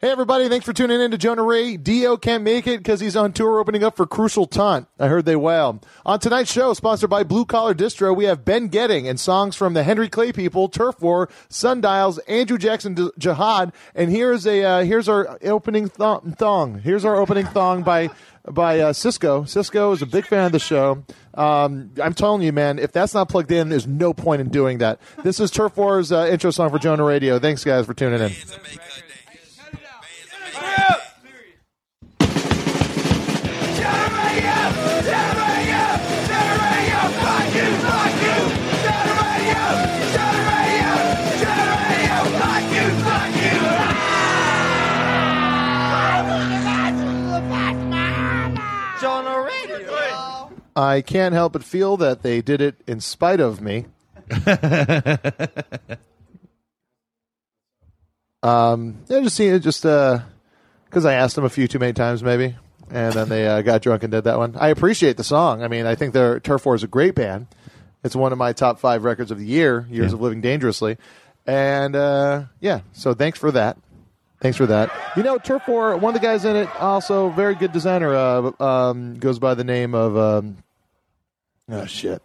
Hey everybody, thanks for tuning in to Jonah Ray. Dio can't make it because he's on tour opening up for Crucial Taunt. I heard they wail. On tonight's show, sponsored by Blue Collar Distro, we have Ben Getting and songs from the Henry Clay People, Turf War, Sundials, Andrew Jackson D- Jihad, and here's a uh, here's our opening th- thong. Here's our opening thong by by uh, Cisco. Cisco is a big fan of the show. Um, I'm telling you, man, if that's not plugged in, there's no point in doing that. This is Turf War's uh, intro song for Jonah Radio. Thanks, guys, for tuning in. I can't help but feel that they did it in spite of me. um, yeah, just seeing it just because I asked them a few too many times, maybe, and then they uh, got drunk and did that one. I appreciate the song. I mean, I think their Turf War is a great band. It's one of my top five records of the year, Years Yeah. of Living Dangerously, and uh, yeah. So thanks for that. Thanks for that. You know, Turf War, one of the guys in it, also very good designer, uh, um, goes by the name of um, oh shit.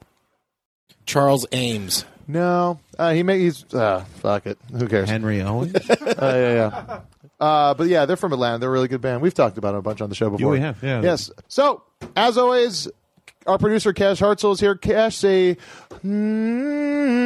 Charles Ames. No, uh, he may he's uh, fuck it. Who cares? Henry Owens. Uh, yeah, yeah. Uh, but yeah, they're from Atlanta. They're a really good band. We've talked about them a bunch on the show before. we have, yeah. Yes. So as always, our producer Cash Hartzell is here. Cash, say. mm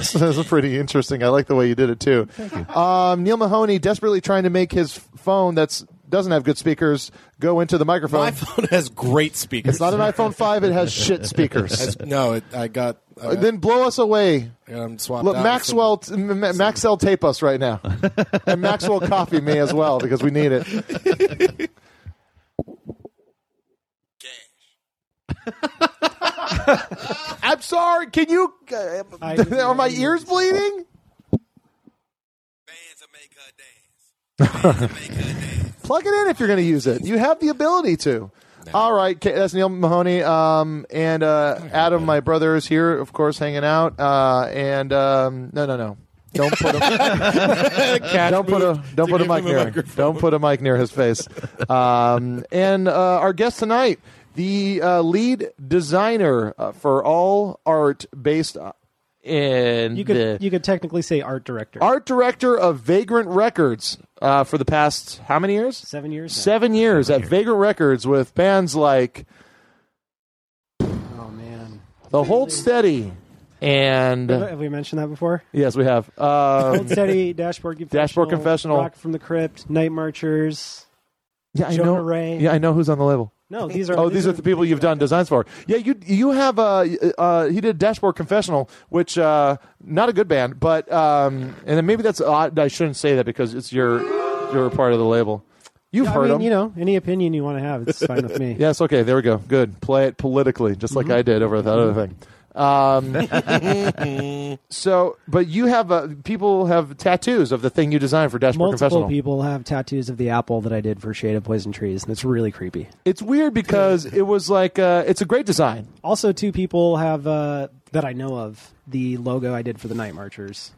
This is pretty interesting. I like the way you did it too. Um, Neil Mahoney desperately trying to make his phone that's doesn't have good speakers go into the microphone. My phone has great speakers. It's not an iPhone five; it has shit speakers. Has- no, it, I got. I Uh, got then blow us away. I got 'em swapped Look, out Maxwell, t- M- M- Maxwell, tape us right now, and Maxwell copy me as well because we need it. I'm sorry. Can you? Uh, are my ears bleeding? Plug it in if you're going to use it. You have the ability to. All right, K- that's Neil Mahoney, um, and uh, Adam, my brother, is here, of course, hanging out. Uh, and um, no, no, no, don't put him. don't put a don't put a mic near. Don't put a mic near his face. Um, and uh, our guest tonight, the uh, lead designer uh, for all art based in You could the you could technically say art director. art director of Vagrant Records uh, for the past how many years? Seven years. now. Seven years at Vagrant Records with bands like Oh man. The Hold Steady and Have we mentioned that before? yes, we have uh, Hold steady, dashboard confessional, Dashboard Confessional. Rocket from the Crypt, night marchers. yeah, I Jonah know. Ray. Yeah, I know who's on the label. No, these are Oh, these are the people you've done designs for. Yeah, you you have uh, uh he did Dashboard Confessional, which uh not a good band, but um and then maybe that's odd. I shouldn't say that because it's your you're part of the label. You've Yeah, I heard mean, them. you know, any opinion you want to have, it's fine with me. Yes, okay, there we go. Good. Play it politically, just like I did over that other thing. Um, so, but you have uh, people have tattoos of the thing you designed for Dashboard Multiple Confessional. people have tattoos of the apple that I did for Shade of Poison Trees, and it's really creepy. It's weird because it was like uh, it's a great design. Also, two people have uh, that I know of the logo I did for the Night Marchers.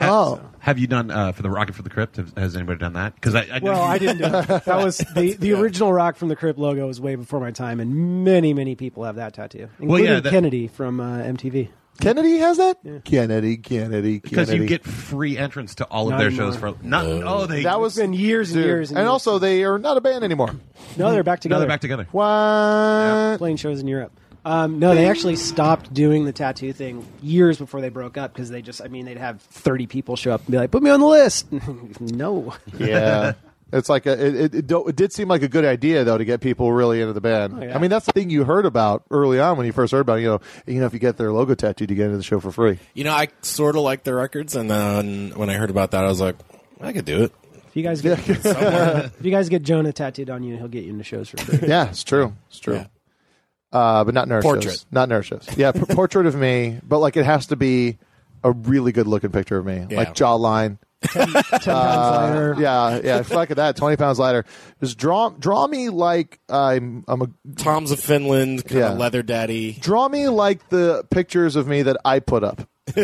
Oh, Have you done uh, for the Rocket from the Crypt? Has, has anybody done that? Because I, I Well, you- I didn't do it. That was the, the original Rocket from the Crypt logo was way before my time, and many, many people have that tattoo, including Well, yeah, that- Kennedy from uh, MTV. Kennedy has that. Kennedy, Kennedy, Kennedy. because you get free entrance to all of Not their anymore. shows for not. Oh, they that was It's been years and dude. years and and years. also they are not a band anymore. No, they're back no, together. they're back together. What? playing shows in Europe. Um, no, they actually stopped doing the tattoo thing years before they broke up because they just, I mean, they'd have 30 people show up and be like, put me on the list. no. Yeah. It's like a, it, it, it, do- it did seem like a good idea though to get people really into the band. Oh, yeah. I mean, that's the thing you heard about early on when you first heard about it. You know, you know, if you get their logo tattooed, you get into the show for free. You know, I sort of like their records, and then when I heard about that, I was like, I could do it. If you guys get, if you guys get Jonah tattooed on you, he'll get you into shows for free. Yeah, it's true. It's true. Yeah. Uh, but not nurse Portrait. shows. Not nurse shows. Yeah, p- portrait of me, but like it has to be a really good looking picture of me, Yeah. like jawline, Ten pounds lighter. Yeah, yeah. Fuck that. Twenty pounds lighter. Just draw draw me like I'm I'm a Tom's of Finland, kind Yeah. of leather daddy. draw me like the pictures of me that I put up.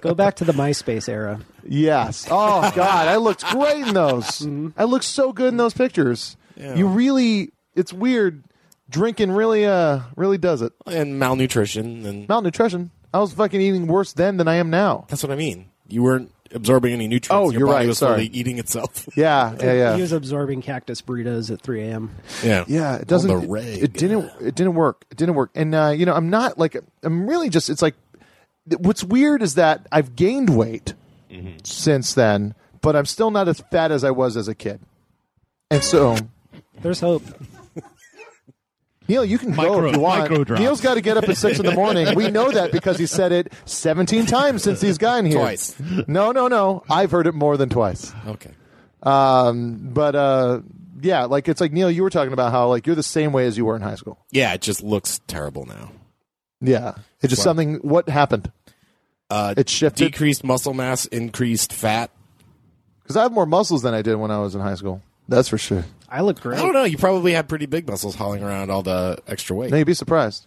Go back to the MySpace era. Yes. Oh God, I looked great in those. I looked so good in those pictures. Yeah. You really, it's weird. Drinking really, uh, really does it. And malnutrition, and Malnutrition. I was fucking eating worse then than I am now. that's what I mean. You weren't absorbing any nutrients. Oh, Your you're body right, was sorry. slowly eating itself. Yeah, yeah, yeah. He was absorbing cactus burritos at 3 a.m. yeah, Yeah, it doesn't. On the it, reg. it didn't. It didn't work. It didn't work. And uh, you know, I'm not like. I'm really just. It's like. What's weird is that I've gained weight since then, but I'm still not as fat as I was as a kid. And so, There's hope. Neil, you can go if you want. Neil's got to get up at six in the morning. We know that because he said it 17 times since he's gotten here. Twice. No, no, no. I've heard it more than twice. Okay. Um, but uh, yeah, like it's like Neil, you were talking about how like you're the same way as you were in high school. Yeah, it just looks terrible now. Yeah, it's just Wow. something. What happened? Uh, It shifted decreased muscle mass, increased fat. because I have more muscles than I did when I was in high school. That's for sure. I look great. I don't know. You probably had pretty big muscles hauling around all the extra weight. No, you'd be surprised.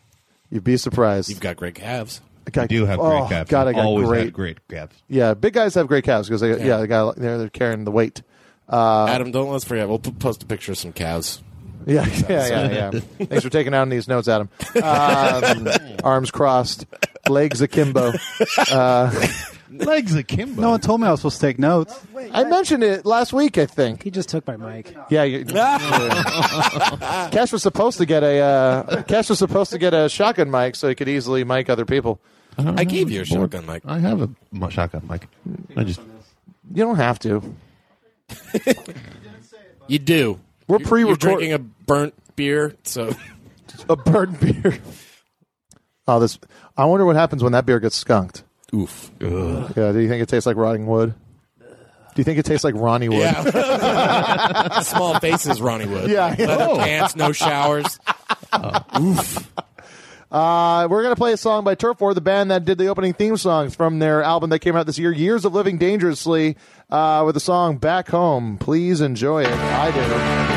You'd be surprised. You've got great calves. I got- I do have oh, great calves. God, I got always great. had great calves. Yeah, big guys have great calves because they, yeah. Yeah. they got they're, they're carrying the weight. Uh, Adam, don't let's forget. We'll p- post a picture of some calves. Yeah, yeah, yeah, yeah. Thanks for taking down these notes, Adam. Um, arms crossed, legs akimbo. Legs akimbo. No one told me I was supposed to take notes. I mentioned it last week, I think. He just took my mic. Yeah, you. Cash was supposed to get a uh, Cash was supposed to get a shotgun mic so he could easily mic other people. I gave you a shotgun mic. I have a m- shotgun mic. I just You don't have to. You do. We're You're- pre-record- drinking a burnt beer, so A burnt beer. Oh, this! I wonder what happens when that beer gets skunked. Oof. Yeah, do you think it tastes like rotting wood? Do you think it tastes like Ronnie Wood? Yeah. Small faces, Ronnie Wood. Yeah. Leather pants, no showers. Uh, we're going to play a song by Turf War, the band that did the opening theme songs from their album that came out this year, Years of Living Dangerously, uh, with the song Back Home. Please enjoy it. I do.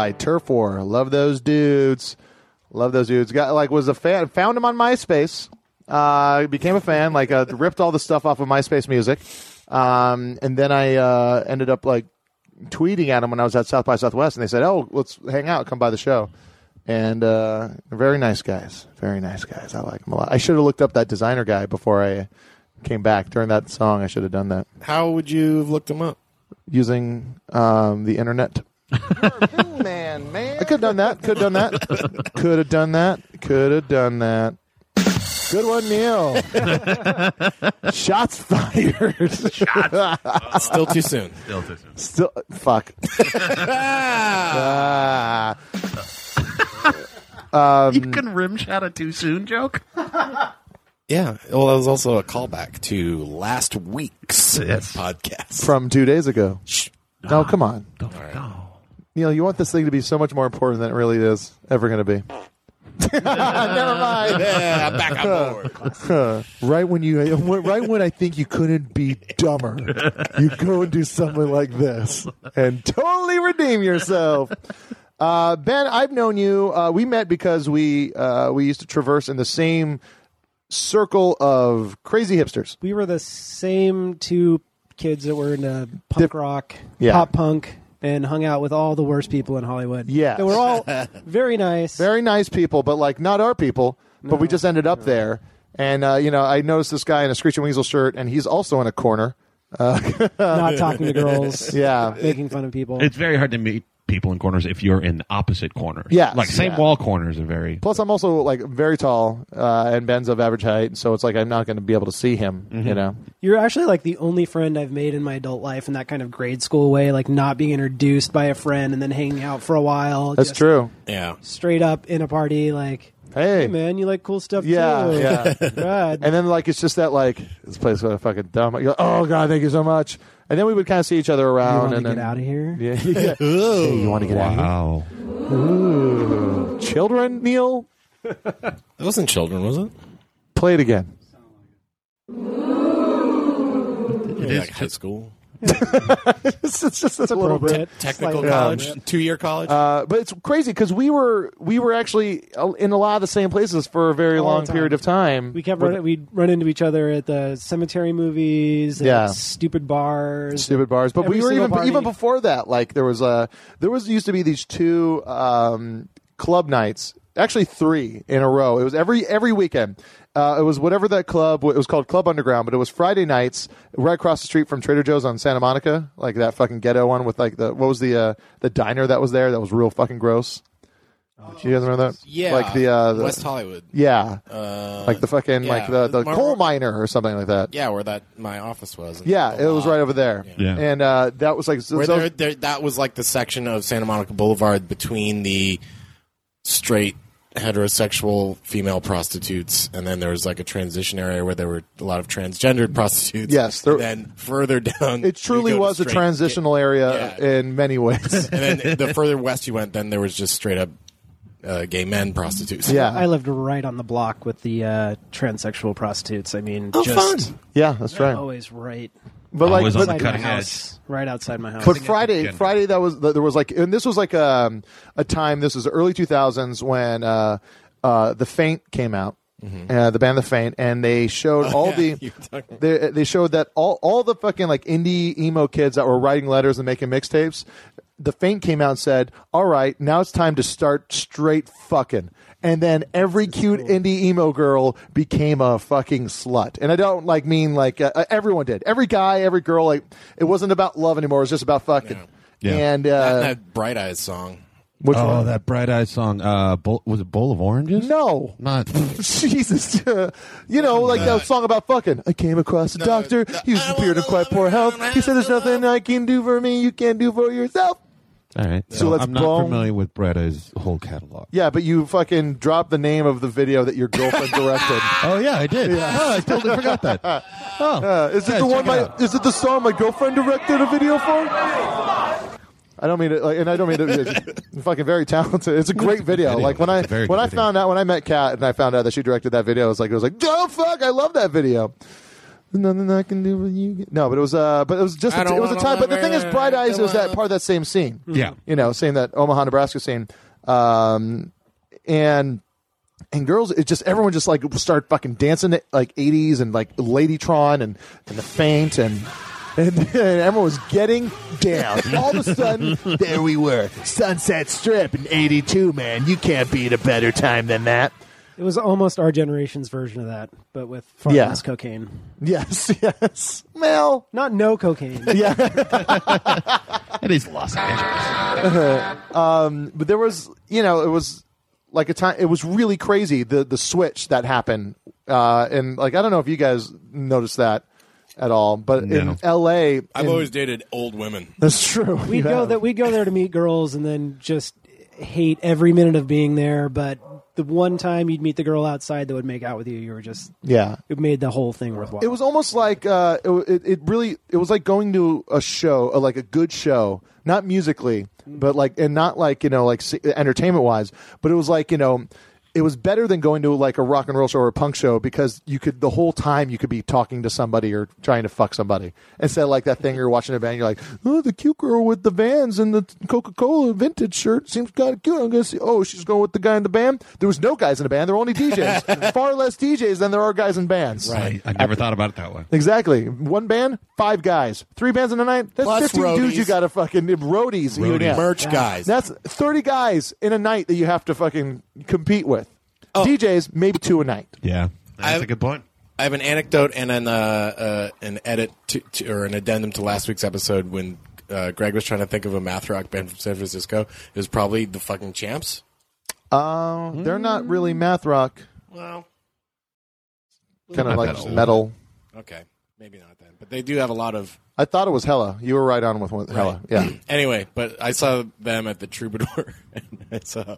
By Turf War. Love those dudes. Love those dudes. Got like was a fan. Found him on MySpace. Uh, became a fan. Like uh, ripped all the stuff off of MySpace Music. Um, and then I uh, ended up like tweeting at him when I was at South by Southwest, and they said, "Oh, let's hang out. Come by the show." And uh, very nice guys. Very nice guys. I like them a lot. I should have looked up that designer guy before I came back during that song. I should have done that How would you have looked him up? using um, the internet. Man, man. I could have done that. Could have done that. Could have done that. Could have done that. Good one, Neil. Shots fired. Still too soon. Still too soon. Still, fuck. Ah. you can rim shot a too soon joke. Yeah. Well, that was also a callback to last week's Yes. podcast. From two days ago. No, come on. Don't, no. Neil, you want this thing to be so much more important than it really is ever going to be. Never mind. yeah, back on board. right when you, right when I think you couldn't be dumber, you go and do something like this and totally redeem yourself. Uh, ben, I've known you. Uh, we met because we uh, we used to traverse in the same circle of crazy hipsters. We were the same two kids that were into punk Dif- rock, Yeah. pop punk, and hung out with all the worst people in Hollywood. Yeah. They were all very nice. very nice people, but like not our people. But we just ended up there, and uh, you know, I noticed this guy in a Screeching Weasel shirt, and he's also in a corner. not talking to girls. Yeah. Making fun of people. It's very hard to meet people in corners if you're in opposite corners. Yeah, like same yeah. wall corners are very. Plus, I'm also like very tall, uh, and Ben's of average height, so it's like I'm not going to be able to see him. You know, You're actually like the only friend I've made in my adult life in that kind of grade school way, like not being introduced by a friend and then hanging out for a while. that's just true. Yeah. Straight up in a party, like, Hey, hey man, you like cool stuff Yeah, too. yeah. Rad. and then like it's just that like this place is fucking dumb. You're like, oh god, thank you so much. And then we would kind of see each other around, want to and get then out of here? yeah, yeah. Hey, you want to get out? Wow. Of here? Ooh. Children, Neil, It wasn't children, was it? play it again. Maybe like high school. It's, it's just a little bit. Appropriate. Technical college, appropriate. two year college. Uh, but it's crazy because we were we were actually uh, in a lot of the same places for a very All long period of time. We kept running, we'd run into each other at the cemetery movies, Yeah. stupid bars. stupid bars, but we were even party. even before that. Like there was a there was used to be these two um, club nights, actually three in a row. It was every every weekend. Uh, it was whatever that club. It was called Club Underground, but it was Friday nights right across the street from Trader Joe's on Santa Monica, like that fucking ghetto one with like the what was the uh, the diner that was there that was real fucking gross. you guys remember that? yeah. like the, uh, the West Hollywood. yeah, Uh, like the fucking yeah. like the the Mar- coal miner or something like that. yeah, where that my office was. Yeah, it was right over there. Yeah. and uh, that was like so, Where so- there, there, that was like the section of Santa Monica Boulevard between the straight heterosexual female prostitutes, and then there was like a transition area where there were a lot of transgendered prostitutes. Yes, there- and then further down, It truly you go to was a straight transitional area Yeah. in many ways. And then the further west you went, then there was just straight up uh, gay men prostitutes. yeah, I lived right on the block with the uh, transsexual prostitutes. I mean, Oh, just fun. yeah, that's right. always right, But like, Always on the outside cutting house, right outside my house. but Friday, Agenda. Friday that was there was like, and this was like um, a time. This was early two thousands when uh, uh, the Faint came out. Uh, the band The Faint, and they showed all Mm-hmm. yeah, the talking- they, they showed that all all the fucking like indie emo kids that were writing letters and making mixtapes. The Faint came out and said, "All right, now it's time to start straight fucking." And then every cute indie emo girl became a fucking slut. And I don't like mean like uh, uh, everyone did. Every guy, every girl. Like it wasn't about love anymore. It was just about fucking. Yeah. And that, uh, that Bright Eyes song. which Oh, one? that Bright Eyes song. Uh, bowl, was it Bowl of Oranges? No. Not. Jesus, you know, like that song about fucking. I came across a No, doctor. no, He was appeared in quite poor health. He said, "There's I nothing I can do for me. You can't do for yourself." All right. So So let's I'm not boom. familiar with Bright Eyes' whole catalog. Yeah, but you fucking dropped the name of the video that your girlfriend directed. Oh yeah, I did. Oh, I totally forgot that. Oh, Uh, is it Yeah, the one check it my? Is it the song my girlfriend directed a video for? I don't mean it, like, and I don't mean it. It's fucking very talented. It's a great video. video. Like when I It's a when I video. found out when I met Kat and I found out that she directed that video, I was like, it was like, oh fuck, I love that video. There's nothing I can do with you. No, but it was uh, but it was just I a, don't it was a wanna time. But the thing is, in Bright Eyes was that part of that same scene. Yeah. you know, saying that Omaha, Nebraska scene, um, and and girls, it just everyone just like start fucking dancing at like '80s and like Ladytron and and the Faint and. And, and everyone was getting down. All of a sudden, there we were, Sunset Strip in '82. Man, you can't beat a better time than that. It was almost our generation's version of that, but with far Yeah. less cocaine. Yes, yes. Mel, Not no cocaine. yeah. It is Los Angeles. but there was you know it was like a time it was really crazy the the switch that happened uh and like i don't know if you guys noticed that at all but in No. la I've in- always dated old women. that's true We'd You go have. that we go there to meet girls and then just hate every minute of being there. But the one time you'd meet the girl outside that would make out with you, you were just yeah it made the whole thing worthwhile. it was almost like uh it, it, it really it was like going to a show uh, like a good show not musically but like and not like you know like entertainment wise but it was like you know it was better than going to like a rock and roll show or a punk show because you could the whole time you could be talking to somebody or trying to fuck somebody instead of like that thing you're watching a band you're like oh the cute girl with the vans and the coca-cola vintage shirt seems kind of cute i'm gonna see oh she's going with the guy in the band there was no guys in the band there were only djs far less djs than there are guys in bands Right. I, I never thought about it that way. Exactly. One band, five guys. Three bands in a night. That's Plus 15 dudes you got to fucking roadies. even, Roadies. yeah. Merch guys. That's 30 guys in a night that you have to fucking compete with. DJs, maybe two a night. Yeah. That's I've- a good point. I have an anecdote and an uh, uh, an edit to, to, or an addendum to last week's episode when uh, Greg was trying to think of a math rock band from San Francisco. It was probably the fucking Champs. Uh, They're not really math rock, Well, kind of like metal. okay, maybe not then, but they do have a lot of. I thought it was Hella. You were right on with one, Hella. Yeah. Anyway, but I saw them at the Troubadour, and I saw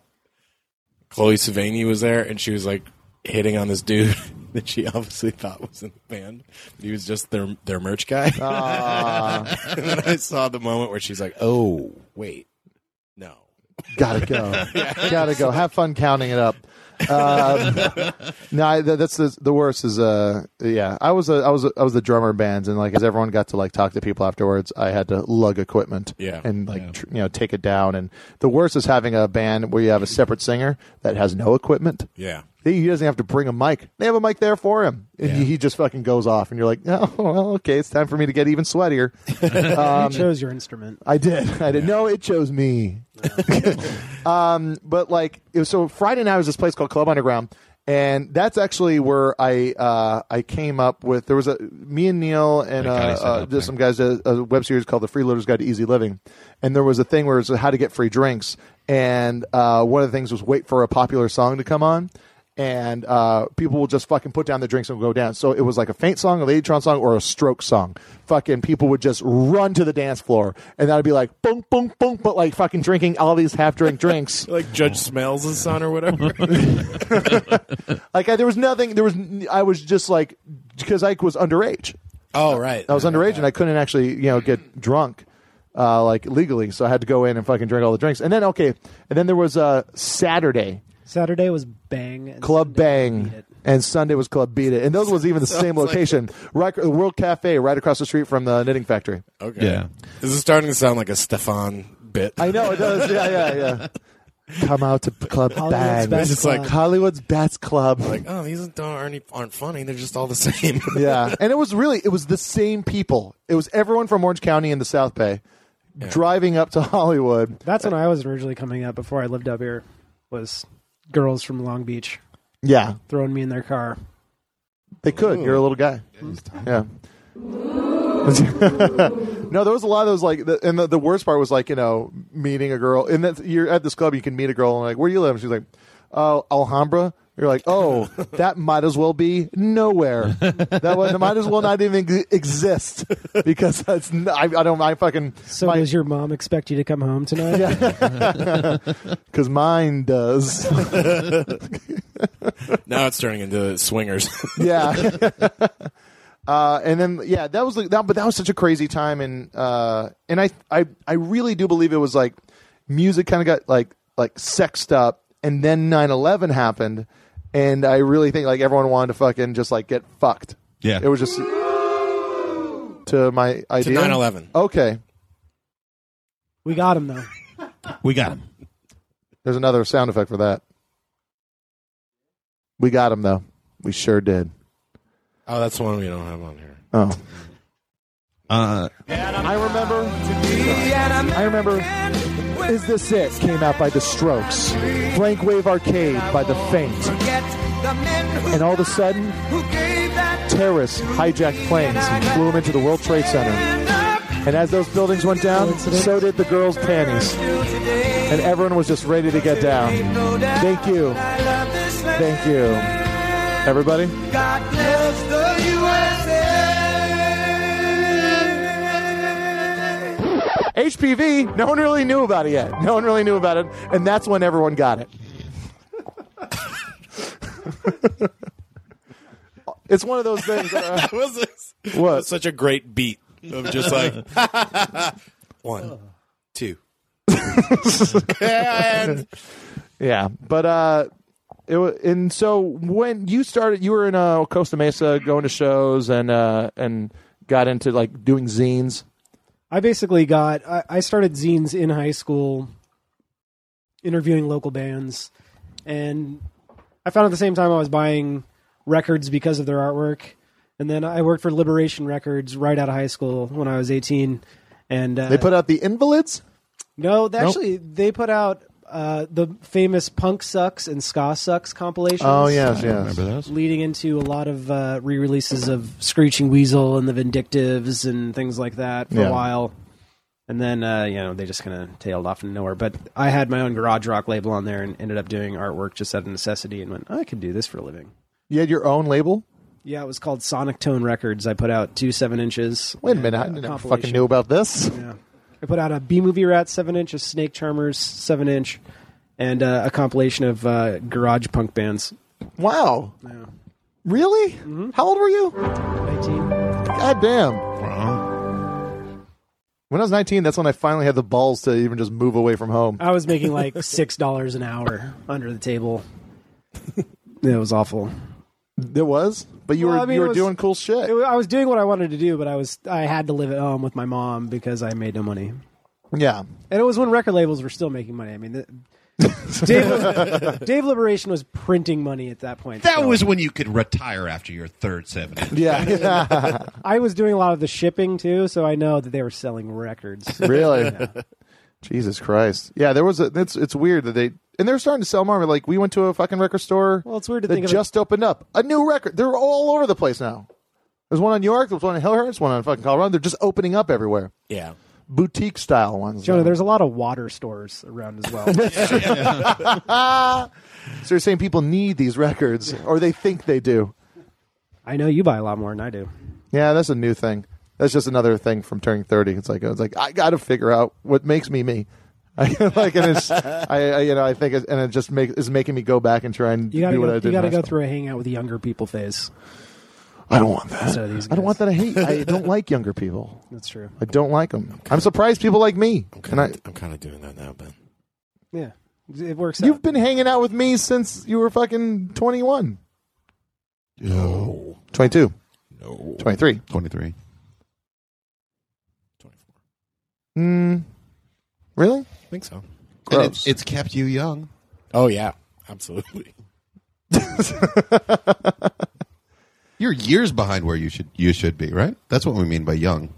Chloe Sevigny was there, and she was like hitting on this dude that she obviously thought was in the band, but he was just their their merch guy. Ah. and then I saw the moment where she's like, "Oh, wait, no." Gotta go. Gotta go. Have fun counting it up. Um, no, I, that's the, the worst. Is uh, yeah. I was a, I was a, I was the drummer bands, and like as everyone got to like talk to people afterwards, I had to lug equipment. Yeah. and like tr- you know take it down. And the worst is having a band where you have a separate singer that has no equipment. Yeah. He doesn't have to bring a mic. They have a mic there for him, and Yeah. he, just fucking goes off. And you're like, oh, well, okay, it's time for me to get even sweatier. you chose your instrument. I did. I did. No, it chose me. um, but like, it was, so Friday night was this place called Club Underground, and that's actually where I uh, I came up with. There was a me and Neil and uh, uh, there's some guys did a web series called The Freeloader's Guide to Easy Living, and there was a thing where it was how to get free drinks, and uh, one of the things was wait for a popular song to come on. And uh, people will just fucking put down the drinks and go down. So it was like a faint song, a Ladytron song, or a stroke song. Fucking people would just run to the dance floor, and that would be like boom, boom, boom, but like fucking drinking all these half drink drinks. Like Judge Smails' son or whatever. Like I, there was nothing. There was I was just like because I was underage. oh, right. I was underage and I couldn't actually you know get drunk uh, like legally, so I had to go in and fucking drink all the drinks. And then okay, and then there was uh, Saturday Saturday was Bang. And Club Sunday was Beat Bang, It. and Sunday was Club Beat It, and those was even the same like- location, right? The World Cafe, right across the street from the Knitting Factory. Okay. Yeah. This is starting to sound like a Stefon bit. I know it does. Yeah, yeah, yeah. Come out to Club Hollywood's Bang. best It's like club. Hollywood's best club. like, oh, these don't, aren't, aren't funny. They're just all the same. yeah, and it was really it was the same people. It was everyone from Orange County and the South Bay driving up to Hollywood. That's when I was originally coming up before I lived up here. Was girls from Long Beach Yeah, throwing me in their car. they could. You're a little guy. Yeah. no, there was a lot of those like, the, and the, the worst part was like you know meeting a girl, and that you're at this club, you can meet a girl, and like, where do you live? And she's like, oh, Alhambra. You're like, oh, that might as well be nowhere. That one might as well not even exist because that's n- I, I don't I fucking So my- does your mom expect you to come home tonight? because mine does. now it's turning into swingers. yeah. uh, and then yeah, that was like that, but that was such a crazy time, and uh, and I I I really do believe it was like music kind of got like like sexed up, and then 9-11 happened, and I really think like everyone wanted to fucking just like get fucked. Yeah. it was just to my idea? 9/11. Okay. We got him though. We got him. There's another sound effect for that. We got him though. We sure did. Oh, that's the one we don't have on here. Oh. Uh, I remember. I remember. Is This It came out by The Strokes. Blank Wave Arcade by The Faint. And all of a sudden, terrorists hijacked planes and flew them into the World Trade Center. And as those buildings went down, so did the girls' panties. And everyone was just ready to get down. Thank you. Thank you. Everybody? HPV, no one really knew about it yet. No one really knew about it, and that's when everyone got it. it's one of those things. That, uh, What was this? What? was such a great beat of just like one, two, and yeah, but uh, it was, and so when you started, you were in uh, Costa Mesa, going to shows and uh, and got into like doing zines. I basically got. I, I started zines in high school, interviewing local bands, and I found at the same time I was buying records because of their artwork. And then I worked for Liberation Records right out of high school when I was eighteen. And uh, They put out the Invalids. no, they actually they put out uh, the famous Punk Sucks and Ska Sucks compilations. Oh yes, yes. remember those? leading into a lot of uh, re-releases of Screeching Weasel and the Vindictives and things like that for Yeah. a while. And then, uh, you know, they just kind of tailed off into nowhere. But I had my own garage rock label on there and ended up doing artwork just out of necessity and went, I could do this for a living. You had your own label. Yeah, it was called Sonic Tone Records. I put out two seven inches. Wait a minute, I uh, never compilation. fucking knew about this. Yeah. I put out a B Movie Rat seven inch, a Snake Charmers seven inch, and uh, a compilation of uh, garage punk bands. Wow, Yeah. really? How old were you? 19. God damn. Wow. When I was 19, that's when I finally had the balls to even just move away from home. I was making like six dollars an hour under the table. it was awful. There was, but you Well, were I mean, you it were was- doing cool shit. It, I was doing what I wanted to do, but I was I had to live at home with my mom because I made no money. yeah, And it was when record labels were still making money. I mean, the, Dave, Dave Liberation was printing money at that point. That so was when you could retire after your third 70. yeah, I was doing a lot of the shipping too, so I know that they were selling records. really. Jesus Christ. Yeah, there was a. It's it's weird that they and they're starting to sell more. Like we went to a fucking record store. Well, it's weird to that think of it- just opened up a new record. They're all over the place now. There's one in New York. There's one in Hillhurst. One on fucking Colorado. They're just opening up everywhere. yeah. Boutique style ones. Jonah, there's a lot of water stores around as well. so you're saying people need these records, or they think they do. I know you buy a lot more than I do. Yeah, that's a new thing. That's just another thing from turning thirty. It's like it's like I got to figure out what makes me me. I, like and it's, I, I you know I think it, and it just make is making me go back and try and You gotta do what go, I did. you gotta high go through a hangout with the younger people phase. I don't want that. Instead of these I don't want that. I hate. I don't like younger people. That's true. I don't like them. I'm surprised people like me. I'm And kind I, of I'm kind of doing that now, Ben. Yeah, it works. you've out. been hanging out with me since you were fucking 21, No. 22, No. 23. 23. Hmm. Really? I think so. And Gross. it's, it's kept you young. Oh yeah, absolutely. You're years behind where you should you should be, right? That's what we mean by young.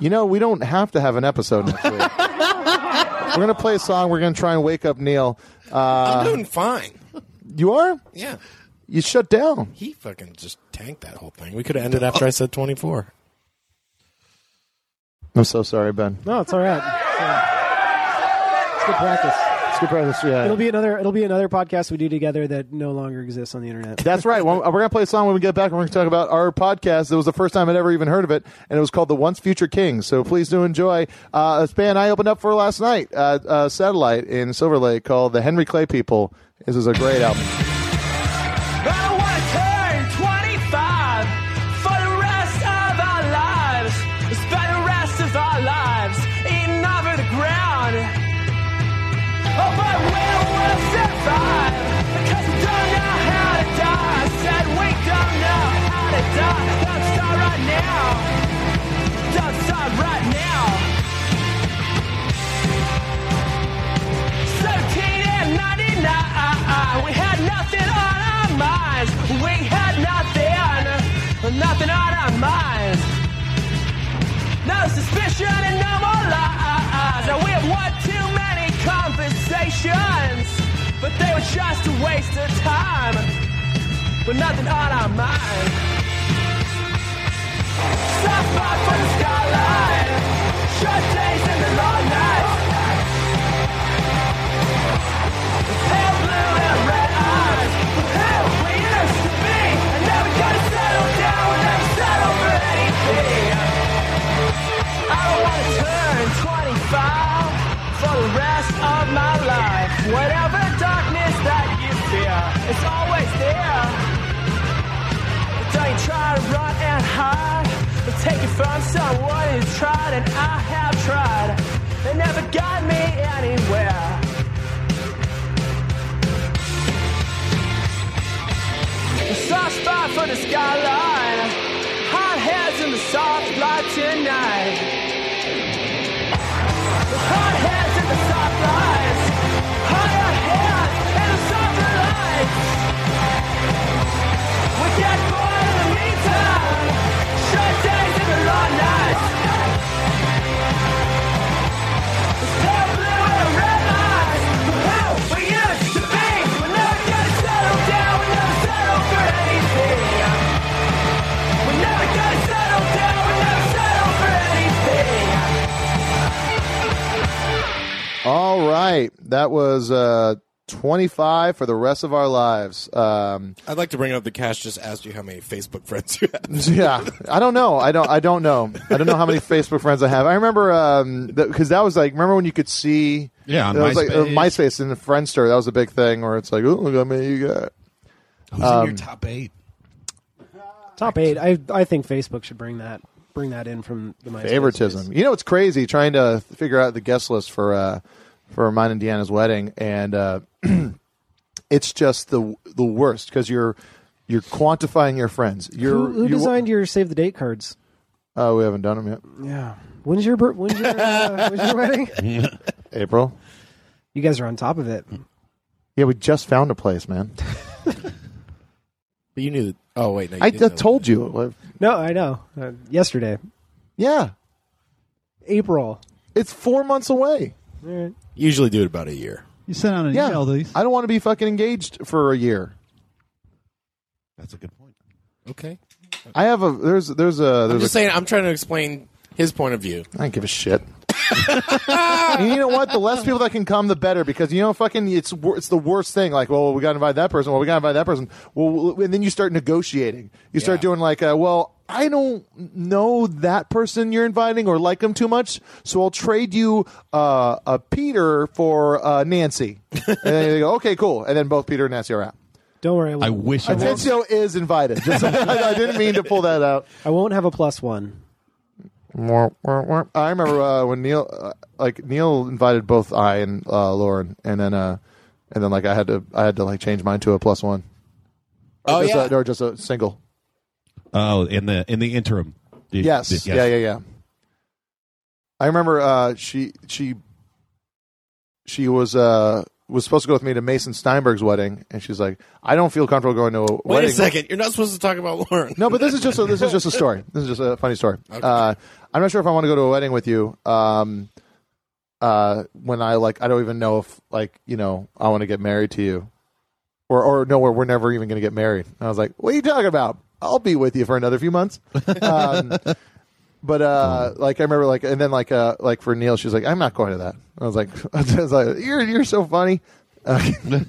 You know, we don't have to have an episode next week. we're gonna play a song. We're gonna try and wake up Neil. Uh, I'm doing fine. you are? Yeah. You shut down. He fucking just tanked that whole thing. We could have ended after I said 24. I'm so sorry, Ben. No, it's all right. It's, right. It's good practice. It's good practice. Yeah. It'll be another. It'll be another podcast we do together that no longer exists on the internet. That's right. Well, we're going to play a song when we get back. and We're going to talk about our podcast. It was the first time I'd ever even heard of it, and it was called The Once Future Kings. So please do enjoy. Uh, a band I opened up for last night at uh, Satellite in Silver Lake called the Henry Clay People. This is a great album. Waste of time. With nothing on our mind. Soft spot for the skyline. Short days take it from someone who's tried, and I have tried. They never got me anywhere. A soft spot for the skyline. Hot heads in the soft light tonight. All right, that was uh, 25 for the rest of our lives. Um, I'd like to bring up the cash. Just asked you how many Facebook friends you have. yeah, I don't know. I don't. I don't know. I don't know how many Facebook friends I have. I remember because that was like. Remember when you could see? Yeah, on it was like uh, MySpace. MySpace and Friendster. That was a big thing where it's like, oh, look how many you got. Who's Um, in your top eight? Top eight. I I think Facebook should bring that bring that in from the MySpace favoritism. days. You know, it's crazy trying to figure out the guest list for uh, for mine and Deanna's wedding, and uh, it's just the the worst because you're you're quantifying your friends. You're Who, who you- designed your save the date cards? Oh, we haven't done them yet. Yeah. When's your bir- when's your uh, when's your wedding? April. You guys are on top of it. Yeah, we just found a place, man. But you knew. That, oh wait, no, you I, I didn't know told you. No, I know. Uh, yesterday, Yeah, April. it's four months away. All right. Usually do it about a year. You sent out an Yeah, email to these. I don't want to be fucking engaged for a year. That's a good point. Okay. I have a there's there's a I'm there's just a, saying. I'm trying to explain his point of view. I don't give a shit. And you know what? The less people that can come, the better. Because you know, fucking, it's it's the worst thing. Like, well, we got to invite that person. Well, we got to invite that person. Well, and then you start negotiating. You start Yeah. doing like, uh, well, I don't know that person you're inviting or like them too much, so I'll trade you uh, a Peter for uh, Nancy. and then you go, okay, cool. And then both Peter and Nancy are out. Don't worry. I won't, I wish I was. Atencio is invited. Just, I didn't mean to pull that out. I won't have a plus one. I remember uh, when Neil, uh, like Neil, invited both I and uh, Lauren, and then uh, and then like I had to I had to like change mine to a plus one. Or Oh, just yeah. a, or just a single. Oh, in the in the interim. Did- Yes. did- Yeah, yeah, yeah. I remember uh, she she she was uh, was supposed to go with me to Mason Steinberg's wedding, and she's like, I don't feel comfortable going to a wedding. Wait wedding. a second. You're not supposed to talk about Lauren. No, but this is just a, this is just a story. This is just a funny story. Uh, I'm not sure if I want to go to a wedding with you. Um, uh, when I like, I don't even know if like you know I want to get married to you, or or no, we're, we're never even going to get married. And I was like, what are you talking about? I'll be with you for another few months. Um, but uh, like I remember like, and then like uh, like for Neil, she's like, I'm not going to that. I was like, I was like you're you're so funny. um,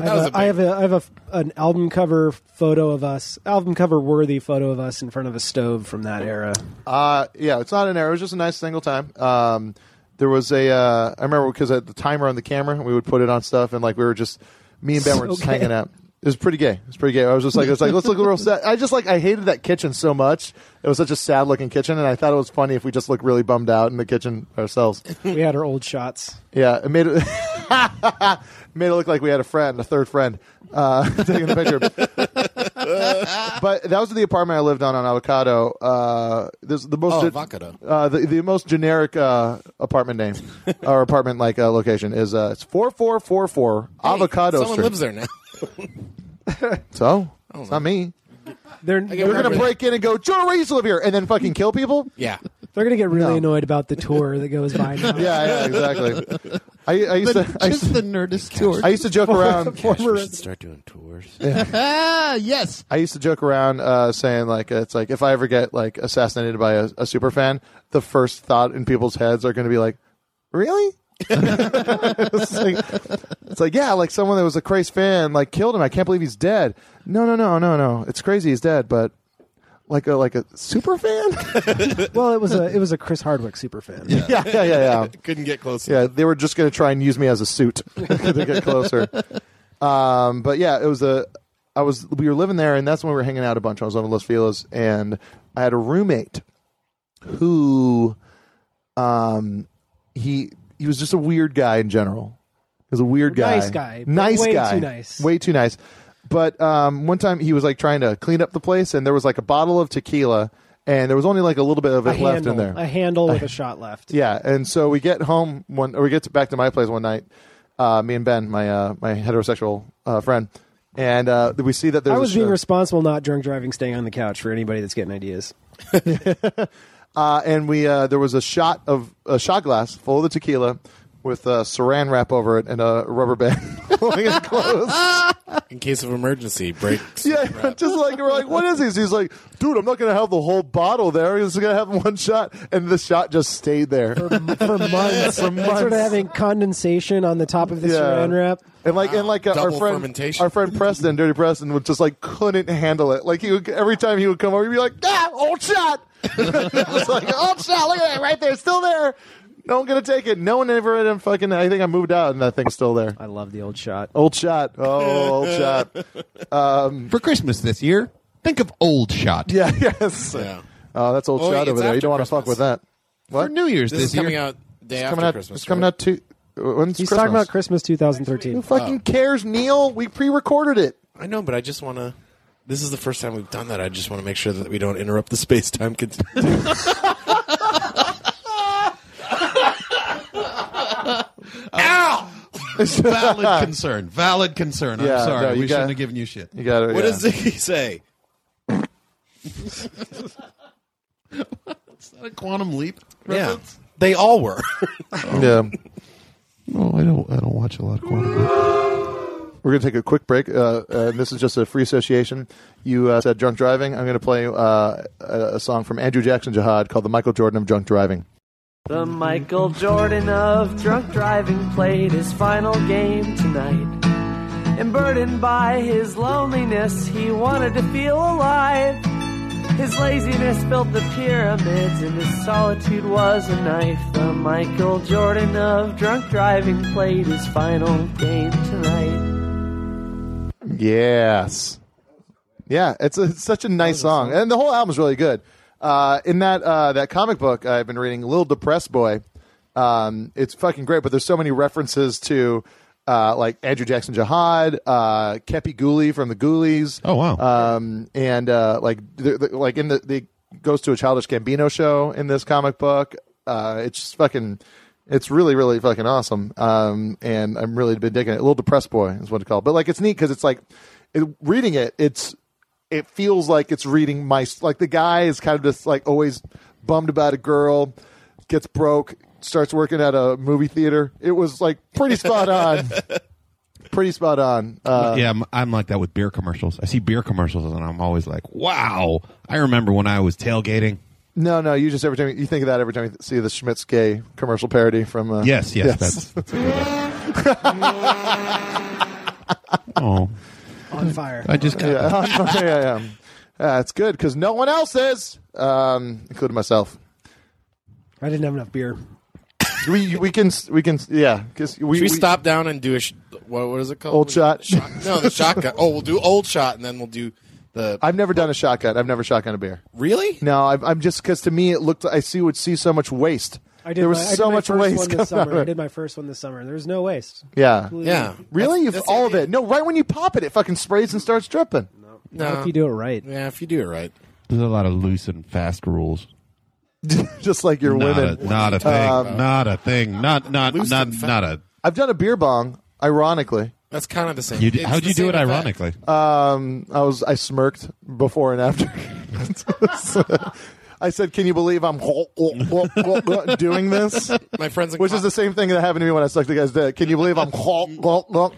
I have, a a, I have a I have a an album cover photo of us, album cover worthy photo of us in front of a stove from that era. Uh, yeah, it's not an error. It was just a nice single time. Um, there was a, uh, I remember because I had the timer on the camera, we would put it on stuff, and like we were just, me and Ben were just Okay. hanging out. It was pretty gay. It was pretty gay. I was just like, it was like, let's look real sad. I just like, I hated that kitchen so much. It was such a sad looking kitchen, and I thought it was funny if we just looked really bummed out in the kitchen ourselves. We had our old shots. Yeah, it made it made it look like we had a friend, a third friend, uh, taking a picture. but that was the apartment I lived on on Avocado. Uh, this the most Oh, Avocado. Uh, the the most generic uh, apartment name or apartment like uh, location is uh, it's four four four four Avocado Someone Street. lives there now. So it's not me. They're get They're they're, gonna break in and go, Joe Ray used to live here, and then fucking kill people. Yeah. they're gonna get really No. annoyed about the tour that goes by now. Yeah, yeah, exactly. I, I used to, I used Just the Nerdist tour. I used to joke around. Former We should start doing tours. ah, yes. I used to joke around uh, saying like it's like if I ever get like assassinated by a, a super fan, the first thought in people's heads are going to be like, really? it's like it's like yeah, like someone that was a crazy fan like killed him. I can't believe he's dead. No, no, no, no, no. It's crazy he's dead, but like a like a super fan. Well, it was a it was a Chris Hardwick super fan. yeah, yeah, yeah, yeah. Couldn't get close. Yeah, they were just going to try and use me as a suit to get closer. Um, but yeah, it was a. I was we were living there, and that's when we were hanging out a bunch. I was on Los Feliz, and I had a roommate who, um, he he was just a weird guy in general. He was a weird guy, Nice guy, nice way guy, too nice. way too nice. But um, one time he was like trying to clean up the place, and there was like a bottle of tequila, and there was only like a little bit of A it left handle, in there. a handle with a shot left. Yeah, and so we get home one, or we get to, back to my place one night. Uh, me and Ben, my uh, my heterosexual uh, friend, and uh, we see that there's I was a being responsible, not drunk driving, staying on the couch. For anybody that's getting ideas, uh, and we uh, there was a shot of a shot glass full of the tequila with a saran wrap over it and a rubber band holding it closed. In case of emergency, breaks. Yeah, just like we're like, what is this? He's like, dude, I'm not gonna have the whole bottle there. He's gonna have one shot, and the shot just stayed there. for months, For Like, sort of having condensation on the top of the Yeah. saran wrap. And like, and like uh, our friend, our friend Preston, Dirty Preston, would just like couldn't handle it. Like he would, every time he would come over, he'd be like, "Ah, old shot!" it was like old shot. Look at that right there, still there. No one gonna take it. No one ever had him fucking. I think I moved out, and that thing's still there. I love the old shot. Old shot. Oh, old shot. Um, For Christmas this year, think of Old Shot. Yeah. Yes. Yeah. Oh, that's old Oh, shot wait, over there. You after don't want to fuck with that. For What? New Year's This, this, is coming year. out day It's after coming out. Christmas. It's coming right? out. Two, uh, when's He's Christmas? talking about Christmas 2013. Who fucking cares, Neil? We pre-recorded it. I know, but I just want to. This is the first time we've done that. I just want to make sure that we don't interrupt the space time continuum. Ow! Valid concern. Valid concern. I'm Yeah, sorry. no, you we got- shouldn't have given you shit. You got it. What yeah. does Ziggy say? Is that a quantum leap? Yeah, reference? they all were. Yeah. No, I don't. I don't watch a lot of quantum leap. We're going to take a quick break. Uh, uh, this is just a free association. You uh, said drunk driving. I'm going to play uh, a, a song from Andrew Jackson Jihad called "The Michael Jordan of Drunk Driving." The Michael Jordan of drunk driving played his final game tonight. And burdened by his loneliness, he wanted to feel alive. His laziness built the pyramids, and his solitude was a knife. The Michael Jordan of drunk driving played his final game tonight. Yes. Yeah, it's, a, it's such a nice song, and the whole album's really good. Uh, in that uh, that comic book I've been reading, Little Depressed Boy, um, it's fucking great. But there's so many references to uh, like Andrew Jackson Jihad, uh, Kepi Ghoulie from the Ghoulies. Oh, wow. Um, and uh, like the, the, like in the the goes to a Childish Gambino show in this comic book. Uh, it's just fucking. It's really, really fucking awesome. Um, and I'm really been digging it. A little Depressed Boy is what it's called. But like, it's neat because it's like, it, reading it, it's, it feels like it's reading my, like the guy is kind of just like always bummed about a girl, gets broke, starts working at a movie theater. It was like pretty spot on. pretty spot on. Uh, yeah, I'm, I'm like that with beer commercials. I see beer commercials and I'm always like, wow. I remember when I was tailgating. No, no, you just every time you think of that every time you see the Schmitts Gay commercial parody from. Uh, Yes, yes, that's. that's a good one. oh, On fire. I just got yeah, yeah, yeah. Yeah, it's good because no one else is, um, including myself. I didn't have enough beer. We we can we can yeah because we, Should we, we- stop down and do a sh- what? What is it called? Old shot. No, the shotgun. Oh, we'll do old shot, and then we'll do the. I've never done a shotgun. I've never shotgun a beer. really? No, I'm, I'm just because to me it looked. I see would see so much waste. I did there was my, I did so my much first waste one coming this out of summer. I it. did my first one this summer. There was no waste. Yeah, Yeah. really, That's- You've that's all of the it. No, right when you pop it, it fucking sprays and starts dripping. No. if you do it right. yeah, if you do it right. There's a lot of loose and fast rules. Just like your not women. A, not a thing. Um, not a thing. Not not Loose not and fast. not a. I've done a beer bong, ironically. That's kind of the same. You, d- It's how'd the you do same it? effect. Ironically, Um, I was I smirked before and after. I said, "Can you believe I'm doing this?" My friends, in Which is the same thing that happened to me when I sucked the guy's dick. Can you believe I'm?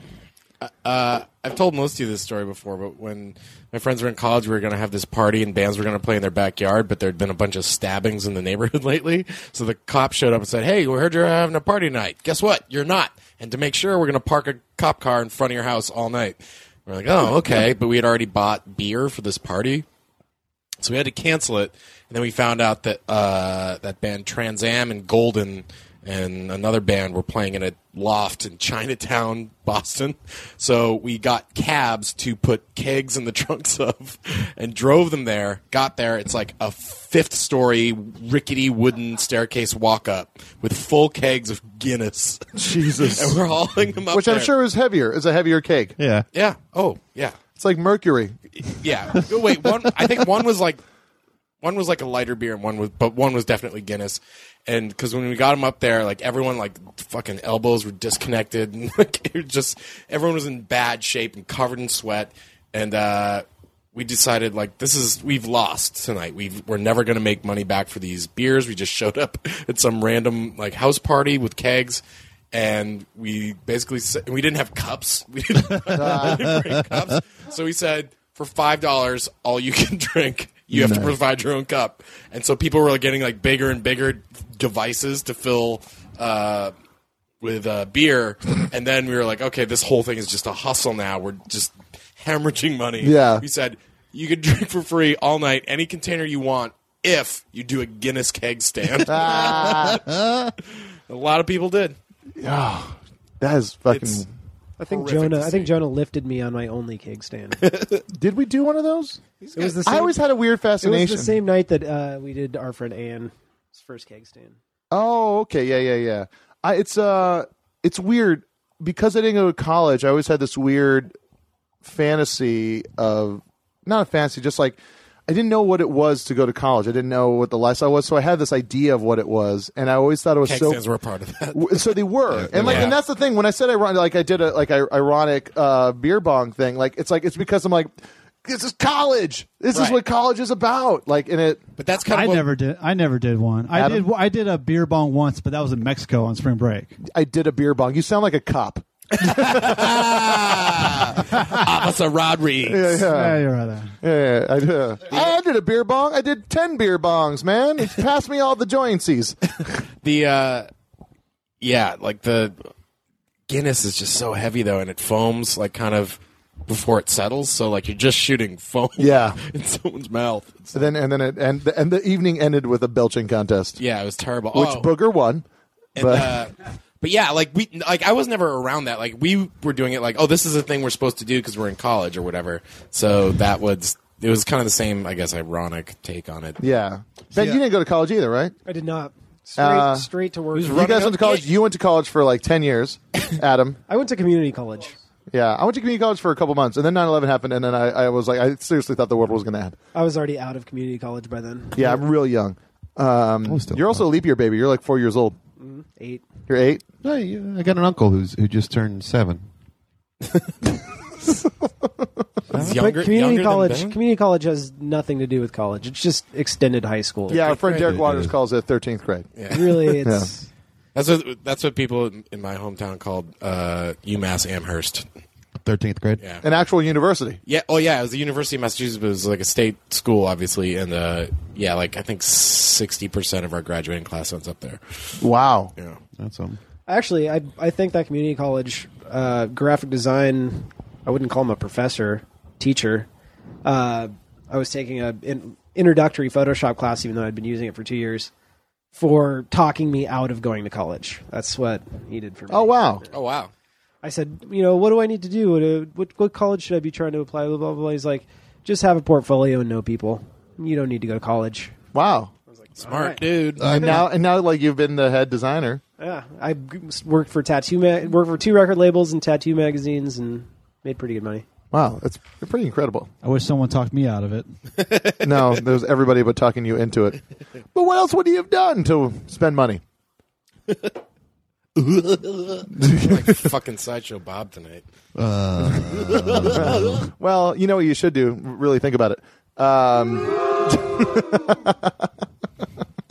uh, I've told most of you this story before, but when my friends were in college, we were going to have this party and bands were going to play in their backyard, but there had been a bunch of stabbings in the neighborhood lately. So the cop showed up and said, Hey, we heard you're having a party tonight. Guess what? You're not. And to make sure, we're going to park a cop car in front of your house all night. We're like, Oh, okay. But we had already bought beer for this party. So we had to cancel it, and then we found out that uh, that band Trans Am and Golden and another band were playing in a loft in Chinatown, Boston. So we got cabs to put kegs in the trunks of, and drove them there. Got there, it's like a fifth story rickety wooden staircase walk up with full kegs of Guinness, Jesus. and we're hauling them up. Which I'm there. sure is heavier. Is a heavier cake. yeah. Yeah. Oh, yeah. It's like mercury. Yeah. Wait, one. I think one was like one was like a lighter beer, and one was, but one was definitely Guinness. And because when we got them up there, like everyone, like fucking elbows were disconnected, and like it just everyone was in bad shape and covered in sweat. And uh, we decided like this is we've lost tonight. We've we're never going to make money back for these beers. We just showed up at some random like house party with kegs. And we basically said, we didn't have cups. We didn't, we didn't cups. So we said, for five dollars, all you can drink. You have to provide your own cup. And so people were getting like bigger and bigger devices to fill uh, with uh, beer. And then we were like, okay, this whole thing is just a hustle now. We're just hemorrhaging money. Yeah. We said you can drink for free all night, any container you want, if you do a Guinness keg stand. a lot of people did. Yeah, That is fucking. It's- I think Jonah. I think. Jonah lifted me on my only keg stand. it Did we do one of those? was the same. I always had a weird fascination. it was fascination. the same night that uh, we did our friend Anne's first keg stand. Oh, okay, yeah, yeah, yeah. I, it's uh, it's weird because I didn't go to college. I always had this weird fantasy of not a fantasy, just like I didn't know what it was to go to college. I didn't know what the lifestyle was, so I had this idea of what it was, and I always thought it was Keg so. stands were a part of that. So they were, and like, were. and that's the thing. When I said ironic, like I did a like ironic uh, beer bong thing. Like it's like it's because I'm like, this is college. This is what college is about. Like, in it, But that's kind I of what, never did. I never did one. I Adam? did. I did a beer bong once, but that was in Mexico on spring break. I did a beer bong. You sound like a cop. Officer Rodriguez. Yeah, yeah. Yeah, you're right. there. Yeah, I did. I did a beer bong. I did ten beer bongs, man. Pass me all the jointsies. The uh yeah, like the Guinness is just so heavy though, and it foams like kind of before it settles. So like you're just shooting foam, Yeah. in someone's mouth. It's- And then and then it and and the evening ended with a belching contest, yeah, it was terrible. which oh, Booger won. and, but- uh, but yeah, like we like I was never around that. Like we were doing it like, oh, this is a thing we're supposed to do because we're in college or whatever. So that was it was kind of the same, I guess, ironic take on it. Yeah, Ben, you didn't go to college either, right? I did not. Straight, Uh, straight to work. You guys went to college. You went to college for like ten years, Adam. I went to community college. Yeah, I went to community college for a couple months, and then 9-11 happened, and then I, I was like, I seriously thought the world was going to end. I was already out of community college by then. Yeah, I'm real young. Um, still you're also a leap year baby. You're like four years old. Eight. You're eight. Hey, I got an uncle who's who just turned seven. It's younger, but community younger than college, Ben? community college has nothing to do with college. It's just extended high school. Yeah, our friend Derek it Waters is. calls it 13th grade. really, it's That's what that's what people in- in my hometown called uh, UMass Amherst. Thirteenth grade. Yeah. An actual university. Yeah. Oh, yeah. It was the University of Massachusetts, but it was like a state school, obviously, and uh, yeah, like I think sixty percent of our graduating class ends up there. Wow. Yeah. That's um. actually I I think that community college uh, graphic design. I wouldn't call him a professor, teacher. Uh, I was taking a in, introductory Photoshop class, even though I'd been using it for two years, for talking me out of going to college. That's what he did for me. Oh wow. Oh wow. I said, you know, what do I need to do? What, uh, what, what college should I be trying to apply? Blah, blah, blah. He's like, just have a portfolio and know people. You don't need to go to college. Wow. I was like, Smart right. dude. and now and now like you've been the head designer. Yeah, I worked for tattoo ma- worked for two record labels and tattoo magazines and made pretty good money. Wow, that's pretty incredible. I wish someone talked me out of it. No, there's everybody but talking you into it. But what else would he have done to spend money? like fucking sideshow Bob tonight. Well, you know what you should do. Really think about it. Um,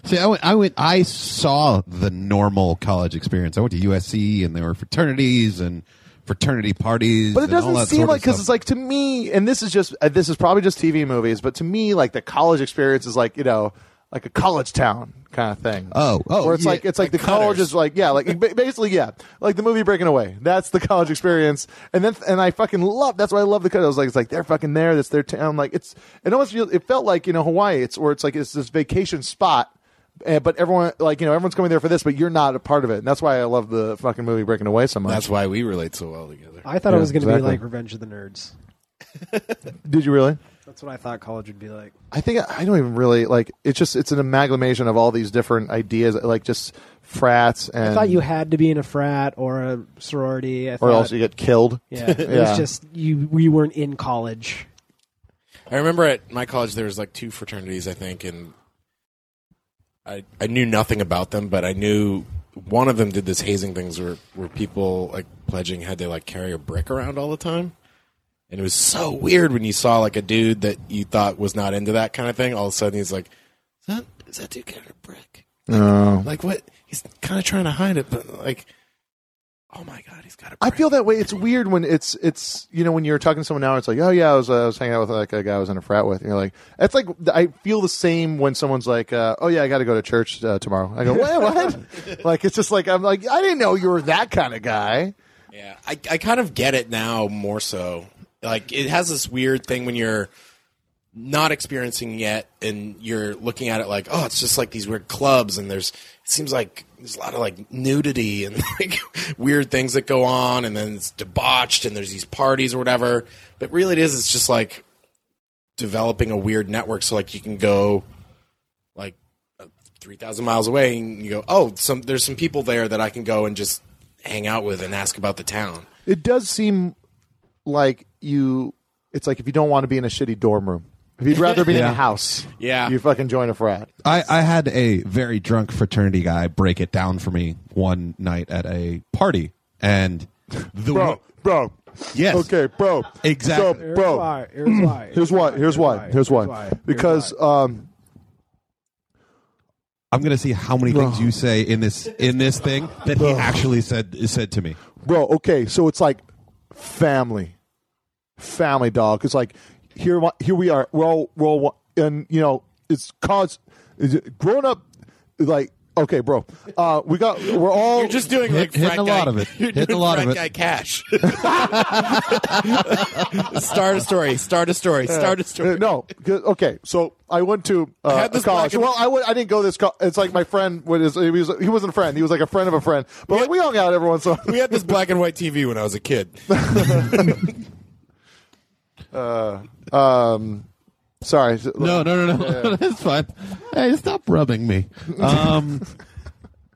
See, I went, I went. I saw the normal college experience. I went to USC, and there were fraternities and fraternity parties. but it and all doesn't that seem like because it's like to me, and this is just uh, this is probably just TV movies, but to me, like the college experience is like you know like a college town kind of thing. Oh, oh, where it's yeah, like it's like, like the college is like yeah, like ba- basically yeah, like the movie Breaking Away. That's the college experience, and then and I fucking love. That's why I love the cut. I was like, it's like they're fucking there. That's their town. Like it's it almost feel, it felt like you know Hawaii. It's where it's like it's this vacation spot. Uh, but everyone, like you know, everyone's coming there for this, but you're not a part of it, and that's why I love the fucking movie Breaking Away so much. That's why we relate so well together. I thought Yeah, it was going to exactly. be like Revenge of the Nerds. Did you really? That's what I thought college would be like. I think I don't even really like. It's just it's an amalgamation of all these different ideas, like just frats and I thought you had to be in a frat or a sorority. I or else you get killed. yeah, it Yeah. was just you. We weren't in college. I remember at my college there was like two fraternities, I think, and I I knew nothing about them, but I knew one of them did this hazing things where where people like pledging had to like carry a brick around all the time. And it was so weird when you saw like a dude that you thought was not into that kind of thing. All of a sudden he's like, "Is that is that dude carrying a brick?" No. Like what? He's kind of trying to hide it, but like, oh my god, he's got a. I brick. feel that way. It's weird when it's it's you know when you're talking to someone now, it's like oh yeah, I was uh, I was hanging out with like a guy I was in a frat with. And you're like it's like I feel the same when someone's like uh, oh yeah, I got to go to church uh, tomorrow. I go what what? like it's just like I'm like I didn't know you were that kind of guy. Yeah, I I kind of get it now more so. Like it has this weird thing when you're not experiencing yet and you're looking at it like, oh, it's just like these weird clubs and there's it seems like there's a lot of like nudity and like weird things that go on and then it's debauched and there's these parties or whatever. But really it is it's just like developing a weird network so like you can go like uh, 3000 miles away and you go, "Oh, some there's some people there that I can go and just hang out with and ask about the town." It does seem like you. It's like if you don't want to be in a shitty dorm room, if you'd rather be in a house, Yeah. you fucking join a frat. I, I had a very drunk fraternity guy break it down for me one night at a party, and the Bro, bro. yes, Okay, bro. Exactly. So, Here's bro, why. Here's why. Here's why. Here's why. Here's why. Because um, I'm gonna see how many things you say in this in this thing that he actually said said to me. bro. Okay, so it's like family, family dog. It's like here, here we are. We're all, we're all, and you know, it's cause is it grown up. Like, okay, bro. Uh, we got. We're all. You're just doing Hit- like hitting frat a guy, lot of it. You're Hitting a doing lot of it. guy cash. start a story. Start a story. Start a Uh, story. no, 'cause- okay. So I went to uh, had this a college. black and- Well, I went, I didn't go this. Co- it's like my friend. What is he was? He wasn't a friend. He was like a friend of a friend. But like we hung out every once in a while. We had this black and white TV when I was a kid. Sorry. No, no, no, no. That's fine. Hey, stop rubbing me. Um,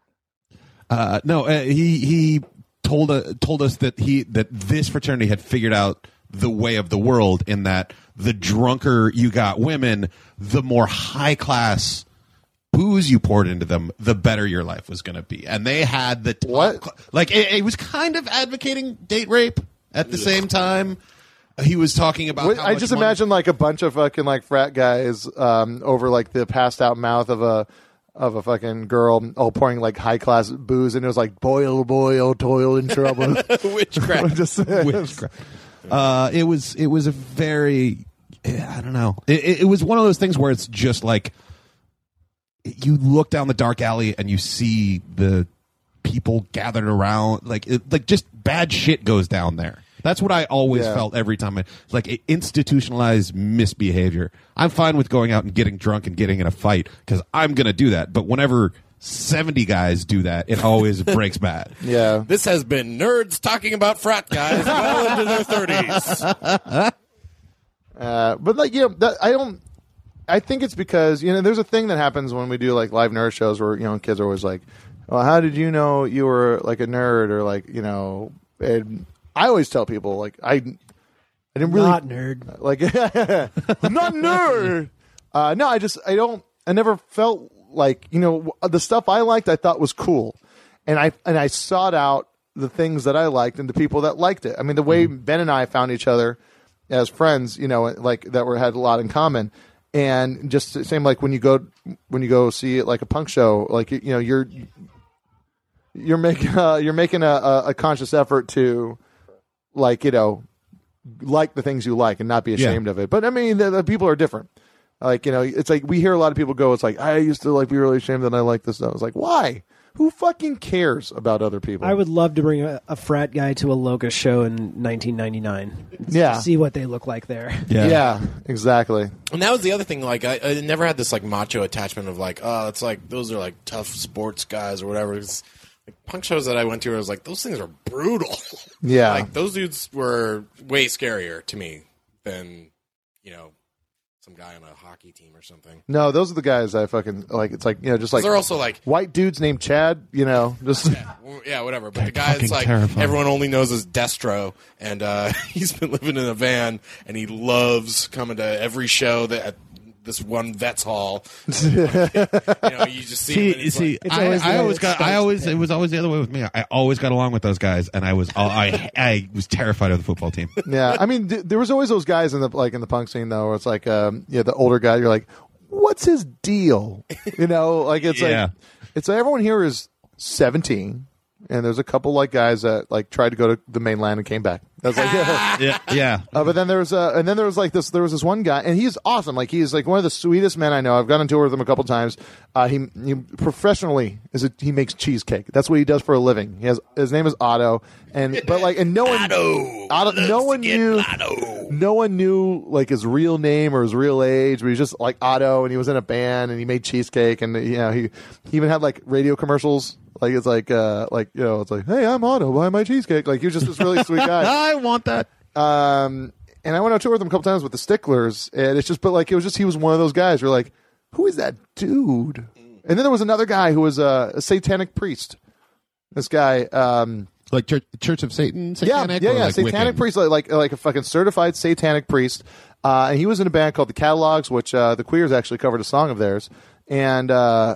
uh, no, uh, he he told uh, told us that he that this fraternity had figured out the way of the world in that the drunker you got women, the more high class booze you poured into them, the better your life was going to be. And they had the top What? like it, it was kind of advocating date rape at the same time. He was talking about. How I just money- imagine like a bunch of fucking like frat guys um, over like the passed out mouth of a of a fucking girl, all pouring like high class booze, and it was like boil, boil, toil in trouble. Witchcraft. just witchcraft. Uh, it was it was a very I don't know. It, it, it was one of those things where it's just like you look down the dark alley and you see the people gathered around, like it, like just bad shit goes down there. That's what I always Yeah. felt every time. I, like it institutionalized misbehavior. I'm fine with going out and getting drunk and getting in a fight because I'm going to do that. But whenever 70 guys do that, it always breaks bad. yeah. This has been nerds talking about frat guys well into their thirties. Uh, but like you know, that, I don't. I think it's because you know there's a thing that happens when we do like live nerd shows where you know kids are always like, "Well, how did you know you were like a nerd?" or like you know, and I always tell people like I, I didn't really Not nerd. like not nerd. Uh, no, I just I don't. I never felt like you know the stuff I liked. I thought was cool, and I and I sought out the things that I liked and the people that liked it. I mean, the way Ben and I found each other as friends, you know, like that were had a lot in common. And just the same like when you go when you go see it like a punk show, like you know you're you're making uh, you're making a, a conscious effort to like you know like the things you like and not be ashamed of it. But I mean, the, the people are different. Like you know, it's like we hear a lot of people go, "It's like I used to like be really ashamed that I like this stuff." It's like why? Who fucking cares about other people? I would love to bring a, a frat guy to a Locust show in 1999. Yeah. see what they look like there. Yeah. exactly. And that was the other thing. Like, I, I never had this like macho attachment of like, oh, it's like those are like tough sports guys or whatever. It's, like punk shows that I went to, I was like, those things are brutal. Yeah. like those dudes were way scarier to me than you know some guy on a hockey team or something. No, those are the guys I fucking like. It's like you know, just like they're also like white dudes named Chad. You know, just Well, yeah, whatever. But the guy fucking that's like terrifying. everyone only knows as Destro, and uh, he's been living in a van, and he loves coming to every show that at this one vets hall. you know, you just see. See, it's see, like, I, always I always got, I always, Tim. it was always the other way with me. I always got along with those guys, and I was, all, I, I was terrified of the football team. yeah. I mean, th- there was always those guys in the like in the punk scene though, where it's like, um, yeah, the older guy. You're like, what's his deal? You know, like it's Yeah. like it's like everyone here is 17, and there's a couple like guys that like tried to go to the mainland and came back. That's like. yeah, yeah. Uh, but then there was uh, and then there was like this. There was this one guy, and he's awesome. Like he's like one of the sweetest men I know. I've gone on tour with him a couple times. Uh, he, he professionally is a, he makes cheesecake. That's what he does for a living. He has his name is Otto, and but like and no one Otto, no one knew no one knew like his real name or his real age. But he was just like Otto, and he was in a band, and he made cheesecake, and you know he he even had like radio commercials. Like it's like uh like you know it's like hey I'm Otto buy my cheesecake like he was just this really sweet guy I want that. um, and I went on tour with him a couple times with the Sticklers, and it's just, but like, it was just, he was one of those guys. You're like, who is that dude? And then there was another guy who was a, a satanic priest. This guy, um, Like Church, Church of Satan, yeah, satanic, yeah, or yeah, like satanic Wiccan? priest, like, like like a fucking certified satanic priest. Uh, and he was in a band called the Catalogs, which uh, the Queers actually covered a song of theirs, and uh,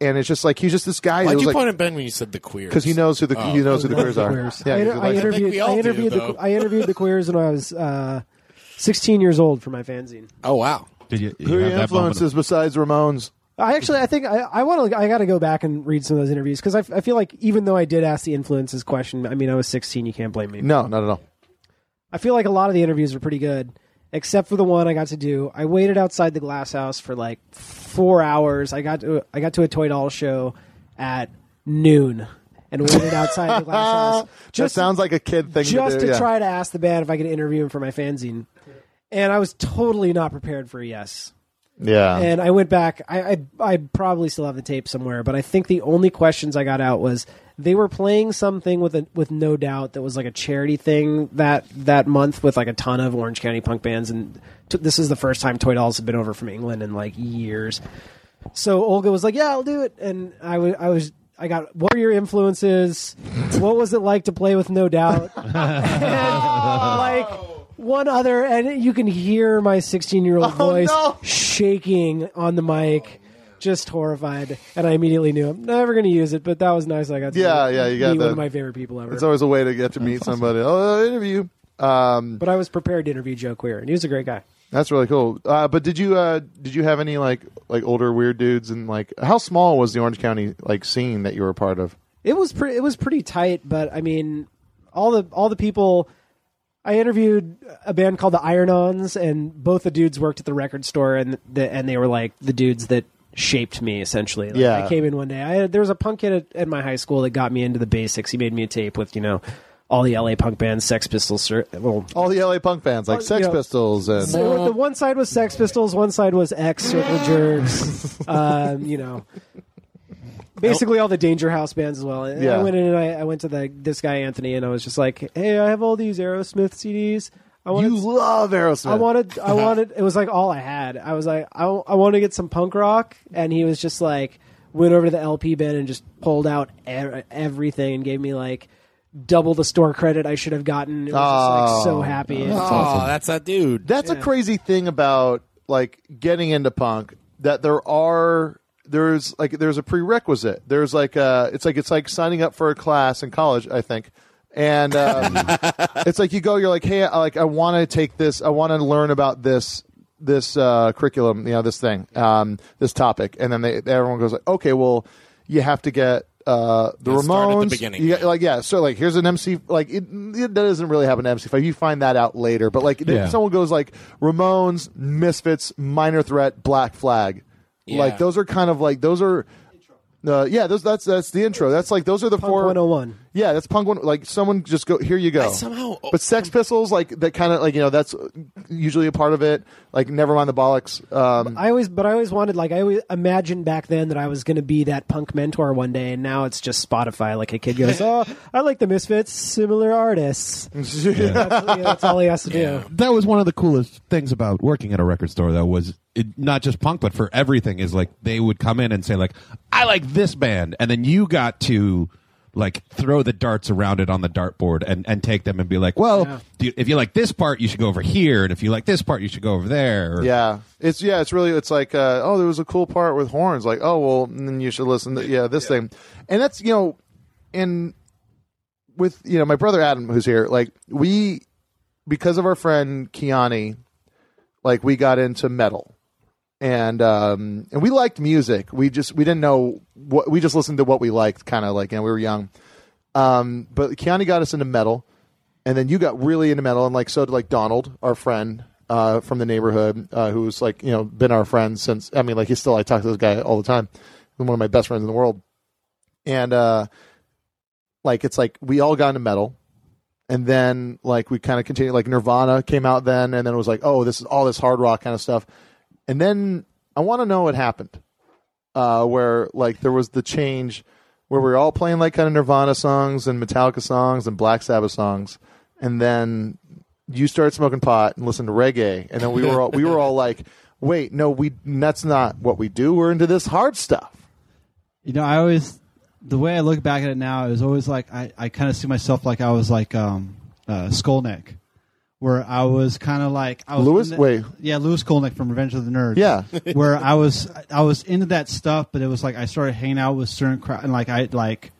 and it's just like he's just this guy. Why'd you like, point at Ben when you said the queers? because he knows who the he knows who the Queers are. Queers. Yeah, I, I interviewed. we all I interviewed though. the. I interviewed the queers when I was uh, 16 years old for my fanzine. Oh wow. Did you, you who are your influences besides Ramones? I actually, I think I, I want to. I got to go back and read some of those interviews because I, I feel like even though I did ask the influences question, I mean I was 16. You can't blame me. No, not at all. I feel like a lot of the interviews were pretty good, except for the one I got to do. I waited outside the Glass House for like four hours. I got to I got to a Toy Doll show at noon and waited outside the Glass House. Just sounds like a kid thing just to to, do. yeah. try to ask the band if I could interview him for my fanzine. And I was totally not prepared for a yes. Yeah. And I went back. I, I I probably still have the tape somewhere, but I think the only questions I got out was they were playing something with a, with no doubt that was like a charity thing that that month with like a ton of Orange County punk bands, and t- this is the first time Toy Dolls had been over from England in like years. So Olga was like, "Yeah, I'll do it," and I was I was. I got what were your influences? what was it like to play with No Doubt? and, like one other, and you can hear my 16 year old voice no. shaking on the mic, just horrified. And I immediately knew I'm never going to use it, but that was nice. I got to Yeah, meet, yeah, you got meet one of my favorite people ever. it's always a way to get to meet somebody. Oh, interview. Um, but I was prepared to interview Joe Queer, and he was a great guy. that's really cool. Uh, but did you uh, did you have any like like older weird dudes and like how small was the Orange County like scene that you were a part of? It was pretty. It was pretty tight, but I mean, all the all the people. I interviewed a band called the Iron-Ons, and both the dudes worked at the record store, and the, and they were like the dudes that shaped me essentially. Like, Yeah. I came in one day. I had, there was a punk kid at, at my high school that got me into the basics. He made me a tape with you know all the LA punk bands, Sex Pistols. Well, All the LA punk bands like Oh, Sex yeah. Pistols and so the one side was Sex Pistols, one side was X, Circle Jerks, um, you know, basically all the Danger House bands as well. And Yeah. I went in and I, I went to the this guy Anthony, and I was just like, "Hey, I have all these Aerosmith CDs. I want you love Aerosmith. I wanted, I wanted. It was like all I had. I was like, I, I want to get some punk rock, and he was just like, went over to the LP bin and just pulled out e- everything and gave me like double the store credit I should have gotten. It was just like oh. so Oh. happy. And- Oh, that's that dude. That's a crazy thing about like getting into punk that there are there's like there's a prerequisite. There's like uh it's like it's like signing up for a class in college, I think. And um, it's like you go, you're like, hey, I, like I want to take this, I want to learn about this this uh, curriculum, you know, this thing, um, this topic, and then they everyone goes like, okay, well, you have to get uh, the Gotta start at the beginning. You get- like yeah, so like here's an MC like it, it doesn't really have an MC5. You find that out later, but like Yeah. someone goes like Ramones, Misfits, Minor Threat, Black Flag, like those are kind of like those are. Uh, yeah, those that's that's the intro. That's like those are the Punk four. 101. Yeah, that's punk one. Like someone just go here. You go. I somehow- but Sex Pistols, like that kind of like you know that's usually a part of it. Like never mind the bollocks. Um, I always, but I always wanted, like, I always imagined back then that I was going to be that punk mentor one day, and now it's just Spotify. Like a kid goes, "Oh, I like the Misfits, similar artists." That's, yeah, that's all he has to do. that was one of the coolest things about working at a record store though was it, not just punk but for everything is like they would come in and say like i like this band and then you got to like throw the darts around it on the dartboard and, and take them and be like well Yeah. do you, if you like this part you should go over here and if you like this part you should go over there or- yeah, it's yeah, it's really it's like uh, oh, there was a cool part with horns. Like oh well, and then you should listen to yeah this thing, and that's you know, and with you know my brother Adam who's here. Like we because of our friend Kiani, like we got into metal. And um and we liked music. We just we didn't know what we just listened to what we liked, kind of like know we were young. Um, but Kiani got us into metal, and then you got really into metal, and like so did like Donald, our friend uh, from the neighborhood, uh, who's like you know been our friend since. I mean, like he's still I talk to this guy all the time. He's one of my best friends in the world, and uh, like it's like we all got into metal, and then like we kind of continued. Like Nirvana came out then, and then it was like oh this is all this hard rock kind of stuff, and then I want to know what happened, uh, where like there was the change where we were all playing like kind of Nirvana songs and Metallica songs and Black Sabbath songs, and then you started smoking pot and listened to reggae, and then we were all, we were all like, "Wait, no, we that's not what we do. We're into this hard stuff." You know, I always the way I look back at it now is always like I, I kind of see myself like I was like um uh, where I was kind of like I was the- Wait. yeah Lewis Skolnick from Revenge of the Nerds Yeah. where I was I was into that stuff, but it was like I started hanging out with certain crowd and like I like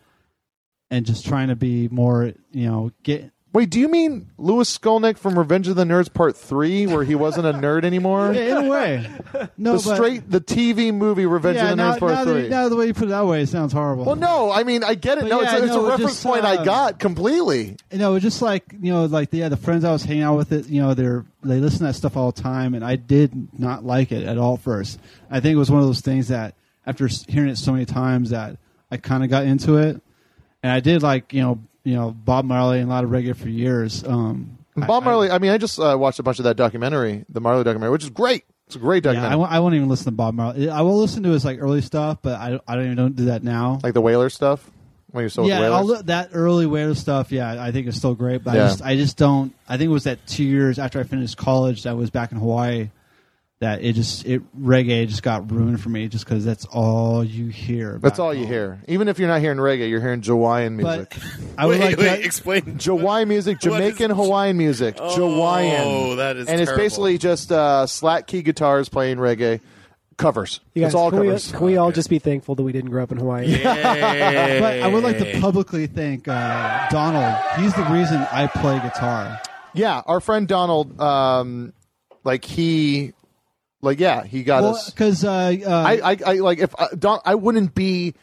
and just trying to be more you know get Wait, do you mean Lewis Skolnick from Revenge of the Nerds Part Three, where he wasn't a nerd anymore? Yeah, in a way no the but, straight the TV movie Revenge yeah of the now, Nerds Part now, Three. the, now the way you put it that way it sounds horrible well, no, I mean I get it. But no, yeah, it's, a, it's no, a reference just, point I uh, got completely. you know, just like you know, like yeah, the friends I was hanging out with, it, you know, they're they listen to that stuff all the time, and I did not like it at all first. I think it was one of those things that after hearing it so many times that I kind of got into it, and I did like you know, you know, Bob Marley and a lot of reggae for years. Um, Bob I- Marley. I, mean, I just uh, watched a bunch of that documentary, the Marley documentary, which is great. It's a great I, yeah, documentary, I, won't- even listen to Bob Marley. I will listen to his like early stuff, but I, I don't even don't do that now. like the Wailer stuff. When you're still yeah, Wailers. all the- that early Wailer stuff. Yeah, I think is still great, but Yeah. I just I just don't. I think it was that two years after I finished college, that was back in Hawaii, that it just it reggae just got ruined for me, just because that's all you hear. That's back all you hear. Even if you're not hearing reggae, you're hearing Jawaiian music. But I would wait, like wait, that. explain. Jawaiian music, What is- Jamaican Hawaiian music, Oh, Jawaiian. that is and it's basically just uh, slack key guitars playing reggae covers. You guys, it's all can, we, covers. can we all just be thankful that we didn't grow up in Hawaii? Yeah. but I would like to publicly thank uh, Donald. He's the reason I play guitar. yeah, our friend Donald, um, like he, like yeah, he got Well, us. because uh, uh, I, I, I like if uh, Don, I wouldn't be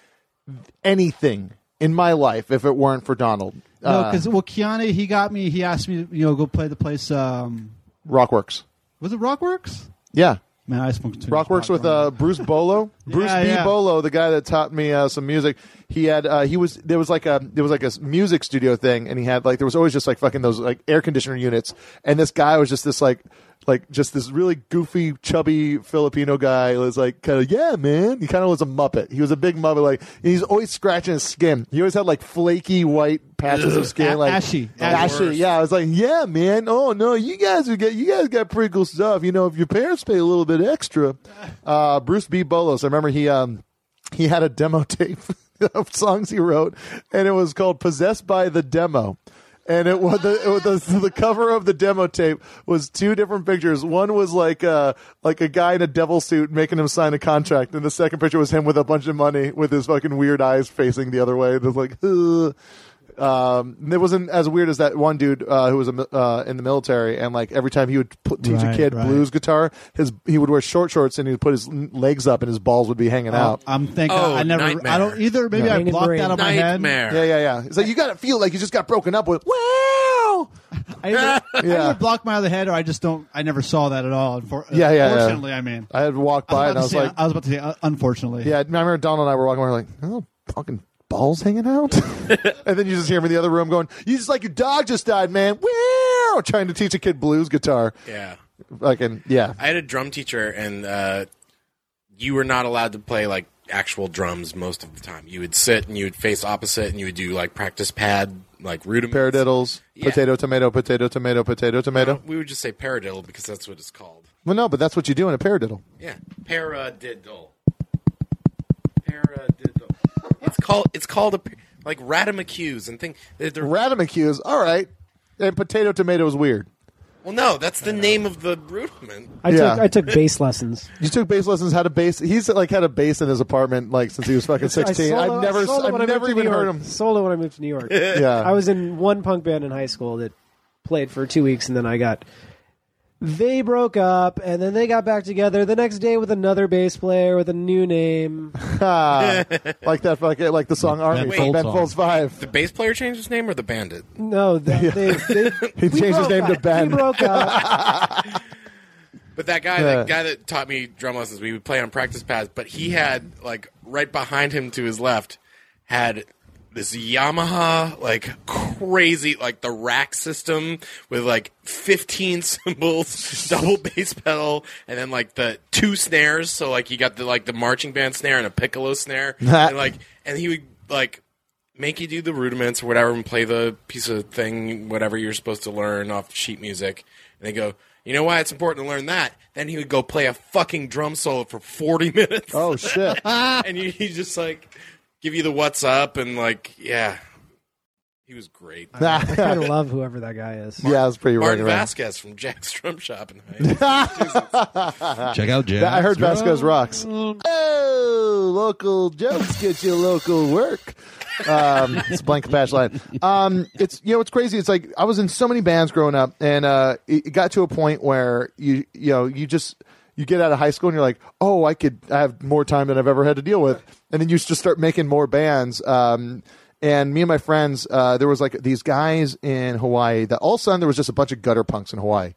anything in my life if it weren't for Donald. no, Uh, because well, Kiani, he got me. He asked me you know go play the place. Um, Rockworks. was it Rockworks? Yeah, Man, I smoked too Rockworks with uh. Bruce Bolo. Bruce Yeah, B. yeah. Bolo, the guy that taught me uh, some music. He had uh, he was there was like a there was like a music studio thing, and he had like there was always just like fucking those like air conditioner units, and this guy was just this like like just this really goofy, chubby Filipino guy. Was like kind of yeah, man. He kind of was a muppet. He was a big muppet. Like he's always scratching his skin. He always had like flaky white patches of skin, A- like ashy. ashy. Yeah, I was like, yeah, man. Oh no, you guys are get you guys got pretty cool stuff. You know, if your parents pay a little bit extra. Uh, Bruce B. Bolos. I remember he um he had a demo tape. of songs he wrote, and it was called "Possessed by the Demo." And it was the, it was the the cover of the demo tape was two different pictures. One was like uh like a guy in a devil suit making him sign a contract, and the second picture was him with a bunch of money with his fucking weird eyes facing the other way. It was like, Ugh. Um, it wasn't as weird as that one dude uh, who was a, uh, in the military, and like every time he would put, teach a kid right. blues guitar, his he would wear short shorts and he would put his legs up and his balls would be hanging out. I'm thinking. Oh, I never. nightmare. I don't either. Maybe Yeah. I blocked that out of my head. Nightmare. Yeah, yeah, yeah. It's like you got to feel like you just got broken up with. Wow. I either, I either blocked my other head or I just don't. I never saw that at all. Unfor- Yeah, yeah, yeah. Unfortunately, I mean, I had walked by I and I was, was about to like, I was about to say, uh, unfortunately. yeah. I remember Donald and I were walking. We were like, oh, fucking balls hanging out. and then you just hear him in the other room going, "You just like your dog just died, man." Wow. Trying to teach a kid blues guitar. Yeah. Fucking yeah. I had a drum teacher, and uh, you were not allowed to play like actual drums most of the time. You would sit and you would face opposite, and you would do like practice pad, like rudiments. Paradiddles, Yeah. potato, tomato, potato, tomato, potato, tomato. We would just say paradiddle because that's what it's called. Well, no, but that's what you do in a paradiddle. Yeah, paradiddle. Paradiddle. It's called. It's called a like radamocues and thing. They're, they're, Radamocues, all right. And potato, tomato is weird. well, no, that's the name of the rudiment. I Yeah. took I took bass lessons. You took bass lessons. How to bass? He's like had a bass in his apartment like since he was fucking sixteen. I I've never, solo when I I've moved never to even New heard York. him. Solo when I moved to New York. Yeah, I was in one punk band in high school that played for two weeks, and then I got. They broke up, and then they got back together the next day with another bass player with a new name. Ah, like that, fucking like the song "Army" Ben from Folds Ben. Folds Five. The bass player changed his name, or the bandit? No, they, they, they He we changed his broke name to up. Ben. We broke up. But that guy, Yeah. that guy that taught me drum lessons, we would play on practice pads. But he had like right behind him to his left had this Yamaha like crazy like the rack system with like 15 cymbals, double bass pedal, and then like the two snares. So like you got the like the marching band snare and a piccolo snare, and like and he would like make you do the rudiments or whatever and play the piece of thing, whatever you're supposed to learn off sheet music. And they go, you know why it's important to learn that? Then he would go play a fucking drum solo for 40 minutes. Oh shit! and you, he just like give you the what's up and like, yeah. He was great. I kind of love whoever that guy is. yeah, it's pretty Martin right around. Vasquez from Jack's Drum Shop in Heights. Check out Jack. I heard Vasquez rocks. Oh, local jokes get you local work. Um, it's blank patch line. Um, it's you know it's crazy. It's like I was in so many bands growing up, and uh, it, it got to a point where you you know you just you get out of high school and you're like, oh, I could I have more time than I've ever had to deal with, and then you just start making more bands. Um, and me and my friends, uh, there was like these guys in Hawaii that all of a sudden there was just a bunch of gutter punks in Hawaii.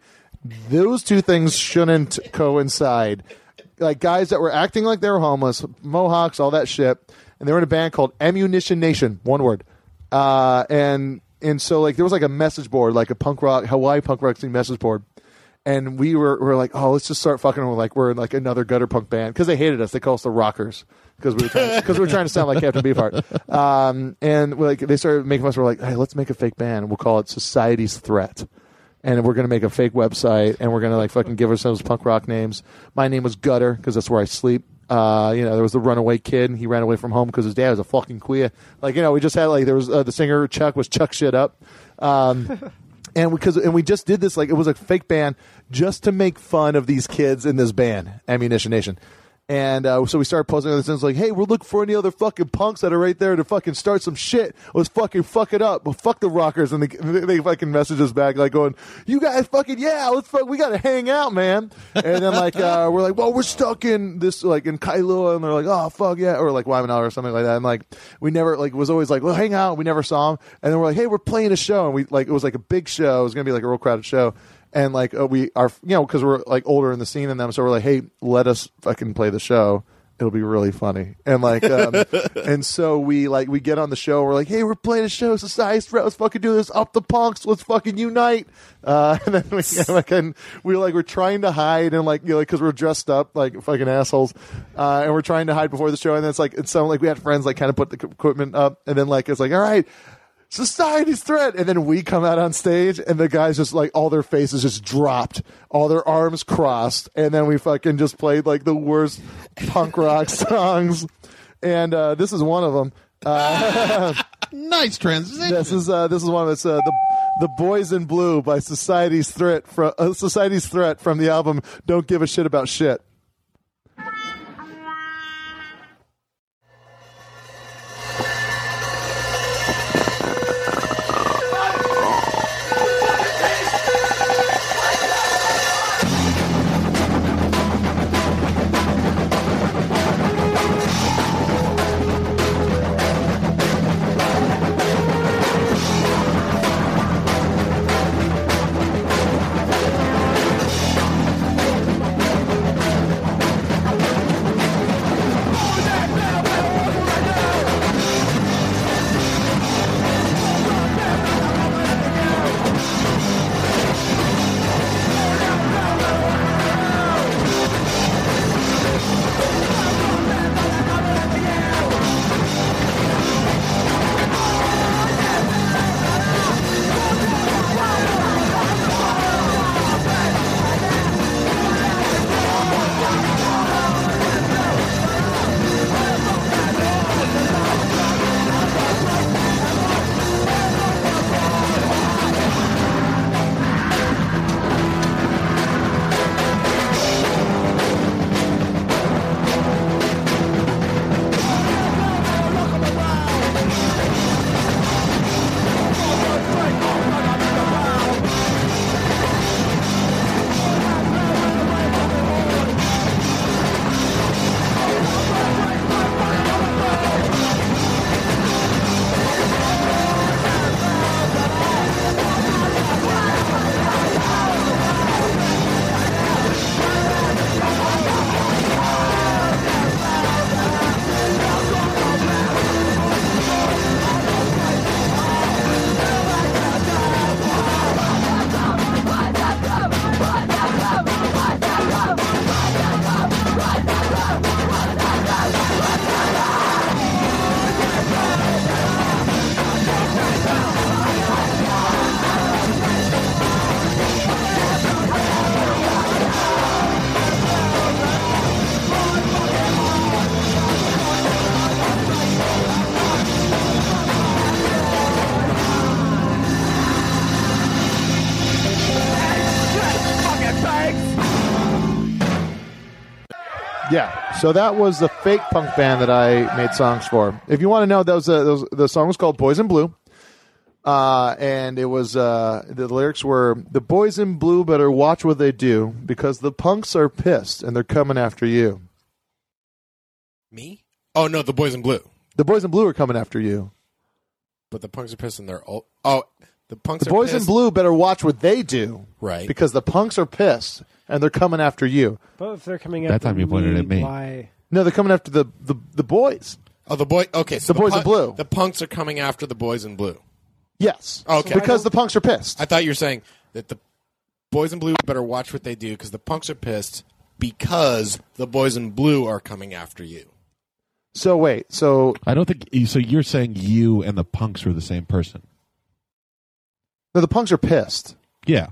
Those two things shouldn't coincide. Like guys that were acting like they were homeless, mohawks, all that shit, and they were in a band called Ammunition Nation, one word. Uh, and and so like there was like a message board, like a punk rock Hawaii punk rock scene message board, and we were, were like, oh, let's just start fucking with like we're in like another gutter punk band because they hated us. They call us the Rockers because we were because we were trying to sound like Captain Beefheart. Um, and we're like they started making us. We're like, hey, let's make a fake band. We'll call it Society's Threat. And we're gonna make a fake website, and we're gonna like fucking give ourselves punk rock names. My name was Gutter because that's where I sleep. Uh, you know, there was the runaway kid, he ran away from home because his dad was a fucking queer. Like, you know, we just had like there was uh, the singer Chuck was Chuck shit up. Um, and because and we just did this like it was a fake band just to make fun of these kids in this band Ammunition Nation. And uh, so we started posting other things like, "Hey, we're looking for any other fucking punks that are right there to fucking start some shit. Let's fucking fuck it up. Well, fuck the rockers." And they, they fucking message us back like, "Going, you guys fucking yeah, let's fuck. We got to hang out, man." And then like uh, we're like, "Well, we're stuck in this like in Kailua," and they're like, "Oh fuck yeah," or like Waimanalo or something like that. And like we never like was always like, "Well, hang out." We never saw them. And then we're like, "Hey, we're playing a show," and we like it was like a big show. It was gonna be like a real crowded show and like uh, we are you know because we're like older in the scene than them so we're like hey let us fucking play the show. It'll be really funny. And like um, and so we like we get on the show we're like hey we're playing a show society threat let's fucking do this up the punks let's fucking unite. Uh, and then we like and we were like we're trying to hide and like you know because we're dressed up like fucking assholes uh, and we're trying to hide before the show and then it's like it's sounded like we had friends like kind of put the equipment up and then like it's like all right society's threat. And then we come out on stage and the guys just like all their faces just dropped. All their arms crossed. And then we fucking just played like the worst punk rock songs. And uh, this is one of them. Nice transition. This is uh, this is one of it's uh, the the Boys in Blue by Society's Threat from uh, Society's Threat from the album Don't Give a Shit About Shit. So that was the fake punk band that I made songs for. If you want to know, was, uh, those the song was called Boys in Blue. Uh, and it was uh, the lyrics were the boys in blue better watch what they do because the punks are pissed and they're coming after you. Me? Oh no, the boys in blue. The boys in blue are coming after you. But the punks are pissed and they're all. Oh, the punks. The are boys in blue better watch what they do, Right. Because the punks are pissed and they're coming after you. But if they're coming after That time you pointed at me. Why? No, they're coming after the the, the boys. Oh, the boy. Okay, so The boys in pun- blue. The punks are coming after the boys in blue. Yes. Okay. Because the punks are pissed. I thought you were saying that the boys in blue better watch what they do because the punks are pissed because the boys in blue are coming after you. So wait. So I don't think so. You're saying you and the punks were the same person? no, the punks are pissed, Yeah.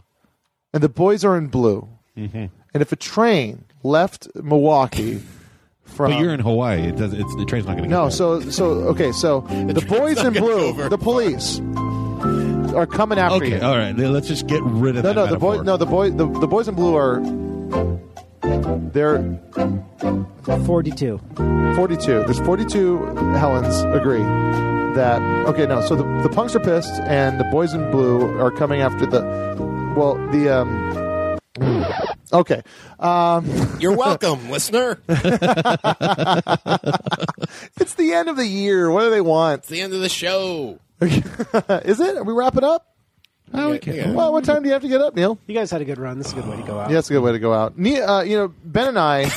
and the boys are in blue. Mm-hmm. And if a train left Milwaukee from But you're in Hawaii. It does. It's the train's not going to. no, so so okay, so the boys in blue, over. the police are coming after Okay. you. All right. Let's just get rid of No, that. no, the boy, metaphor. no, the boy, the, the boys in blue are they're 42. 42. There's 42 Helens agree that okay, no. So the, the punks are pissed, and the boys in blue are coming after the well, the um. Okay, um, You're welcome, listener. it's the end of the year. What do they want? It's the end of the show. Is it? Are we wrapping up? Oh, Yeah, yeah. Well, what time do you have to get up, Neil? You guys had a good run. This is a good way to go out. Yeah, that's a good way to go out. Ne- uh, you know, Ben and I.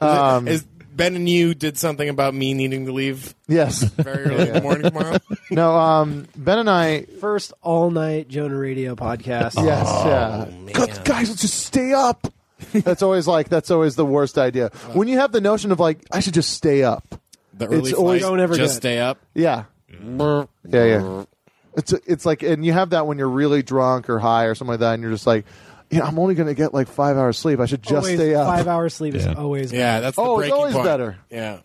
Um, Is Ben and you did something about me needing to leave yes. very early in the morning tomorrow? No. Um, ben and I. First all night Jonah Radio podcast. Yes. yeah. man. God, guys, let's just stay up. that's always like that's always the worst idea. When you have the notion of like I should just stay up. The early It's always- flight, Don't ever just good. stay up. Yeah. Yeah, yeah. It's it's like, and you have that when you're really drunk or high or something like that, and you're just like, you know, I'm only going to get like five hours sleep. I should just Always stay up. Five hours sleep is Yeah. always Yeah, that's the Oh, it's breaking always point. better. Yeah.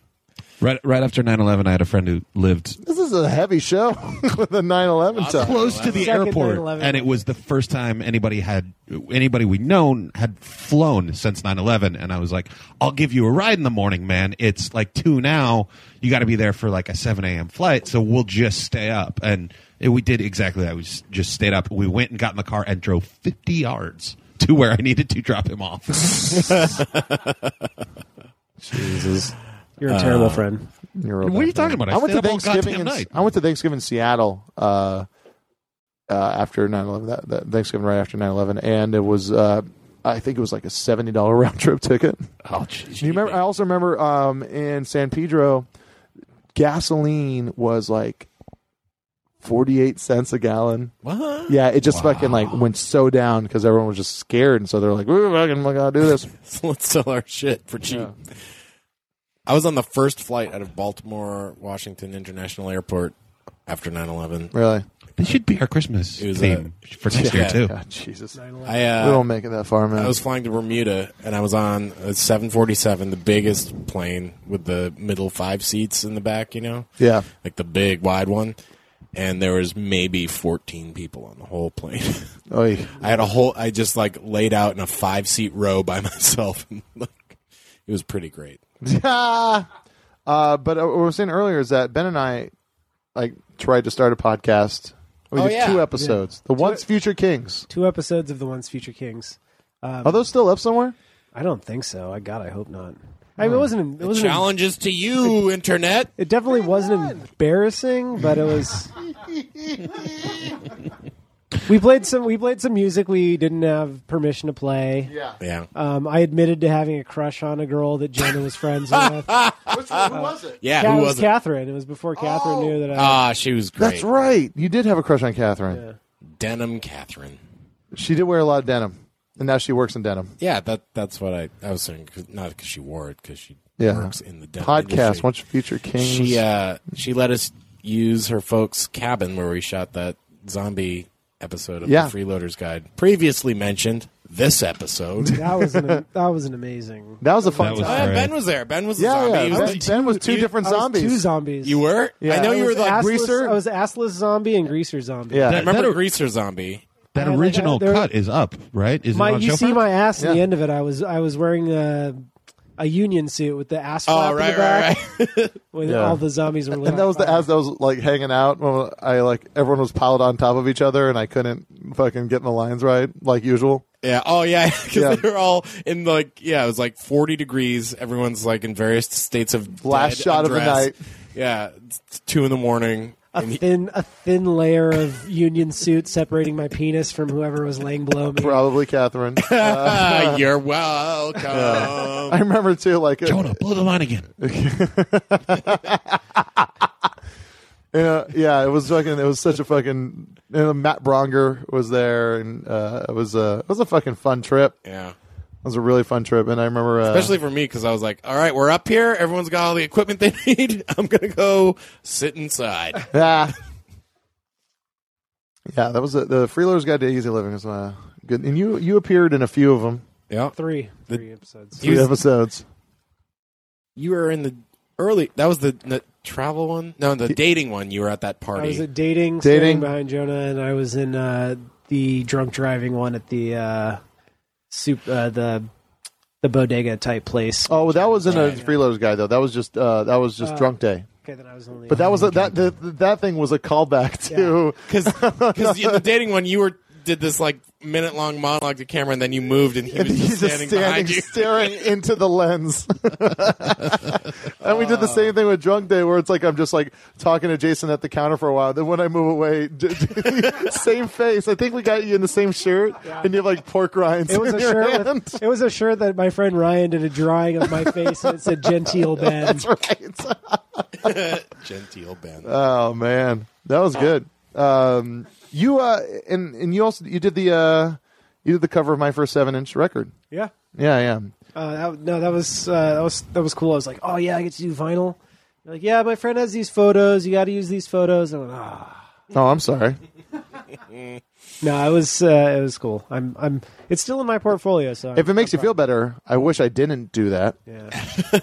Right, right after 9-11, I had a friend who lived This is a heavy show with a 9/11 time. close to the Second airport, 9/11. and it was the first time anybody had anybody we'd known had flown since 9-11. And I was like, "I'll give you a ride in the morning, man. It's like two now. You got to be there for like a seven a.m. flight, so we'll just stay up." And it, we did exactly that. We just stayed up. We went and got in the car and drove fifty yards to where I needed to drop him off. Jesus. You're a terrible friend. You're a what are you bad talking man. about? I, I went to Thanksgiving. In, night. I went to Thanksgiving in Seattle uh, uh, after 9/11. That, that Thanksgiving right after 9/11, and it was uh, I think it was like a seventy dollar round trip ticket. Oh, jeez. Do you remember? I also remember um, in San Pedro, gasoline was like forty eight cents a gallon. What? Yeah, it just fucking like went so down because everyone was just scared, and so they're like, "We're fucking gotta do this." Let's sell our shit for cheap. I was on the first flight out of Baltimore Washington International Airport after 9/11. really? This should be our Christmas It was theme for next year too. God, Jesus, we I uh, don't make it that far, man. I was flying to Bermuda, and I was on a 747, the biggest plane with the middle five seats in the back. You know, yeah, like the big wide one. And there was maybe 14 people on the whole plane. Oy. I had a whole. I just like laid out in a five seat row by myself, and like it was pretty great. uh, but what we were saying earlier is that Ben and I like tried to start a podcast. We Oh, did yeah. two episodes. The Once Future Kings. Two episodes of the Once Future Kings. Um, Are those still up somewhere? I don't think so. I God, I hope not. I mean, it wasn't. It wasn't. Challenges to you, internet. It definitely wasn't embarrassing, but it was. we played some. We played some music we didn't have permission to play. Yeah. Yeah, Um, I admitted to having a crush on a girl that Jenna was friends with. Which one, who was it? yeah. Yeah, who it was was it? Catherine. It was before Catherine knew that I. Ah, she was great. That's right. You did have a crush on Catherine. Yeah. Denim Catherine. She did wear a lot of denim, and now she works in denim. Yeah, that that's what I I was saying. 'cause- not because she wore it, because she Yeah. works in the denim Podcast, industry. Once Future Kings. She uh she let us use her folks' cabin where we shot that zombie episode of Yeah. the Freeloaders Guide. Previously mentioned this episode. That was an that was an amazing. that was a fun was time. yeah, Ben was there. Ben was a Yeah, zombie. yeah. He was Ben, Ben was two you- different I was zombies. two zombies. You were? Yeah. I know I you were was the assless, Greaser? I was assless zombie and greaser zombie. Yeah. I remember That- Greaser Zombie. That And, like, original uh, there- cut is up, right? Is My, it on you see Showtime? my ass in the end of it. I was I was wearing a a union suit with the ass flap Oh, in right, the back right, right. when Yeah. all the zombies were. lit and that on was the fire. as I was like hanging out when I like everyone was piled on top of each other and I couldn't fucking get my lines right like usual. Yeah. Oh, yeah. Because Yeah. they were all in like, yeah, it was like 40 degrees. Everyone's like in various states of Last dead, shot of the night. Yeah. It's two in the morning. A he- thin a thin layer of union suit separating my penis from whoever was laying below me. Probably Catherine. Ah, you're welcome. I remember too, like Jonah, blow the line again. Yeah, yeah, it was fucking. It was such a fucking. You know, Matt Braunger was there, and uh, it was a it was a fucking fun trip. It was a really fun trip, and I remember uh, Especially for me, because I was like, all right, we're up here. Everyone's got all the equipment they need. I'm going to go sit inside. yeah, yeah. That was a, the Freeloaders Guide to Easy Living was uh, good, and you you appeared in a few of them, Yeah. Three The- three episodes. three was- episodes. You were in the early, that was the, the travel one? No, the dating one. You were at that I party. was at dating, Dating. dating behind Jonah, and I was in uh, the drunk driving one at the uh, soup uh, the the bodega type place. Oh, that was in a Freeloaders guy though. That was just uh, that was just Uh, drunk day. Okay, then I was only. But that was a, that the, that thing was a callback to Because the dating one, you were did this like minute long monologue to camera, and then you moved, and he was and just he's just standing, standing, behind you. staring into the lens. and we did the same thing with Drunk Day, where it's like I'm just like talking to Jason at the counter for a while. Then when I move away, d- d- same face. I think we got you in the same shirt, and you have like pork rinds. It was in a your shirt. With, it was a shirt that my friend Ryan did a drawing of my face, and it said "Genteel Ben." That's right. Genteel Ben. Oh man, that was good. Um, you uh, and and you also you did the uh, you did the cover of my first seven inch record. Yeah. Yeah, yeah. Uh, that, no, that was uh, that was that was cool. I was like, oh yeah, I get to do vinyl. They're like, yeah, my friend has these photos. You got to use these photos. And I went, ah. Oh, I'm sorry. No, it was uh, it was cool. I'm I'm. It's still in my portfolio. So If it makes you feel better, I wish I didn't do that. yeah.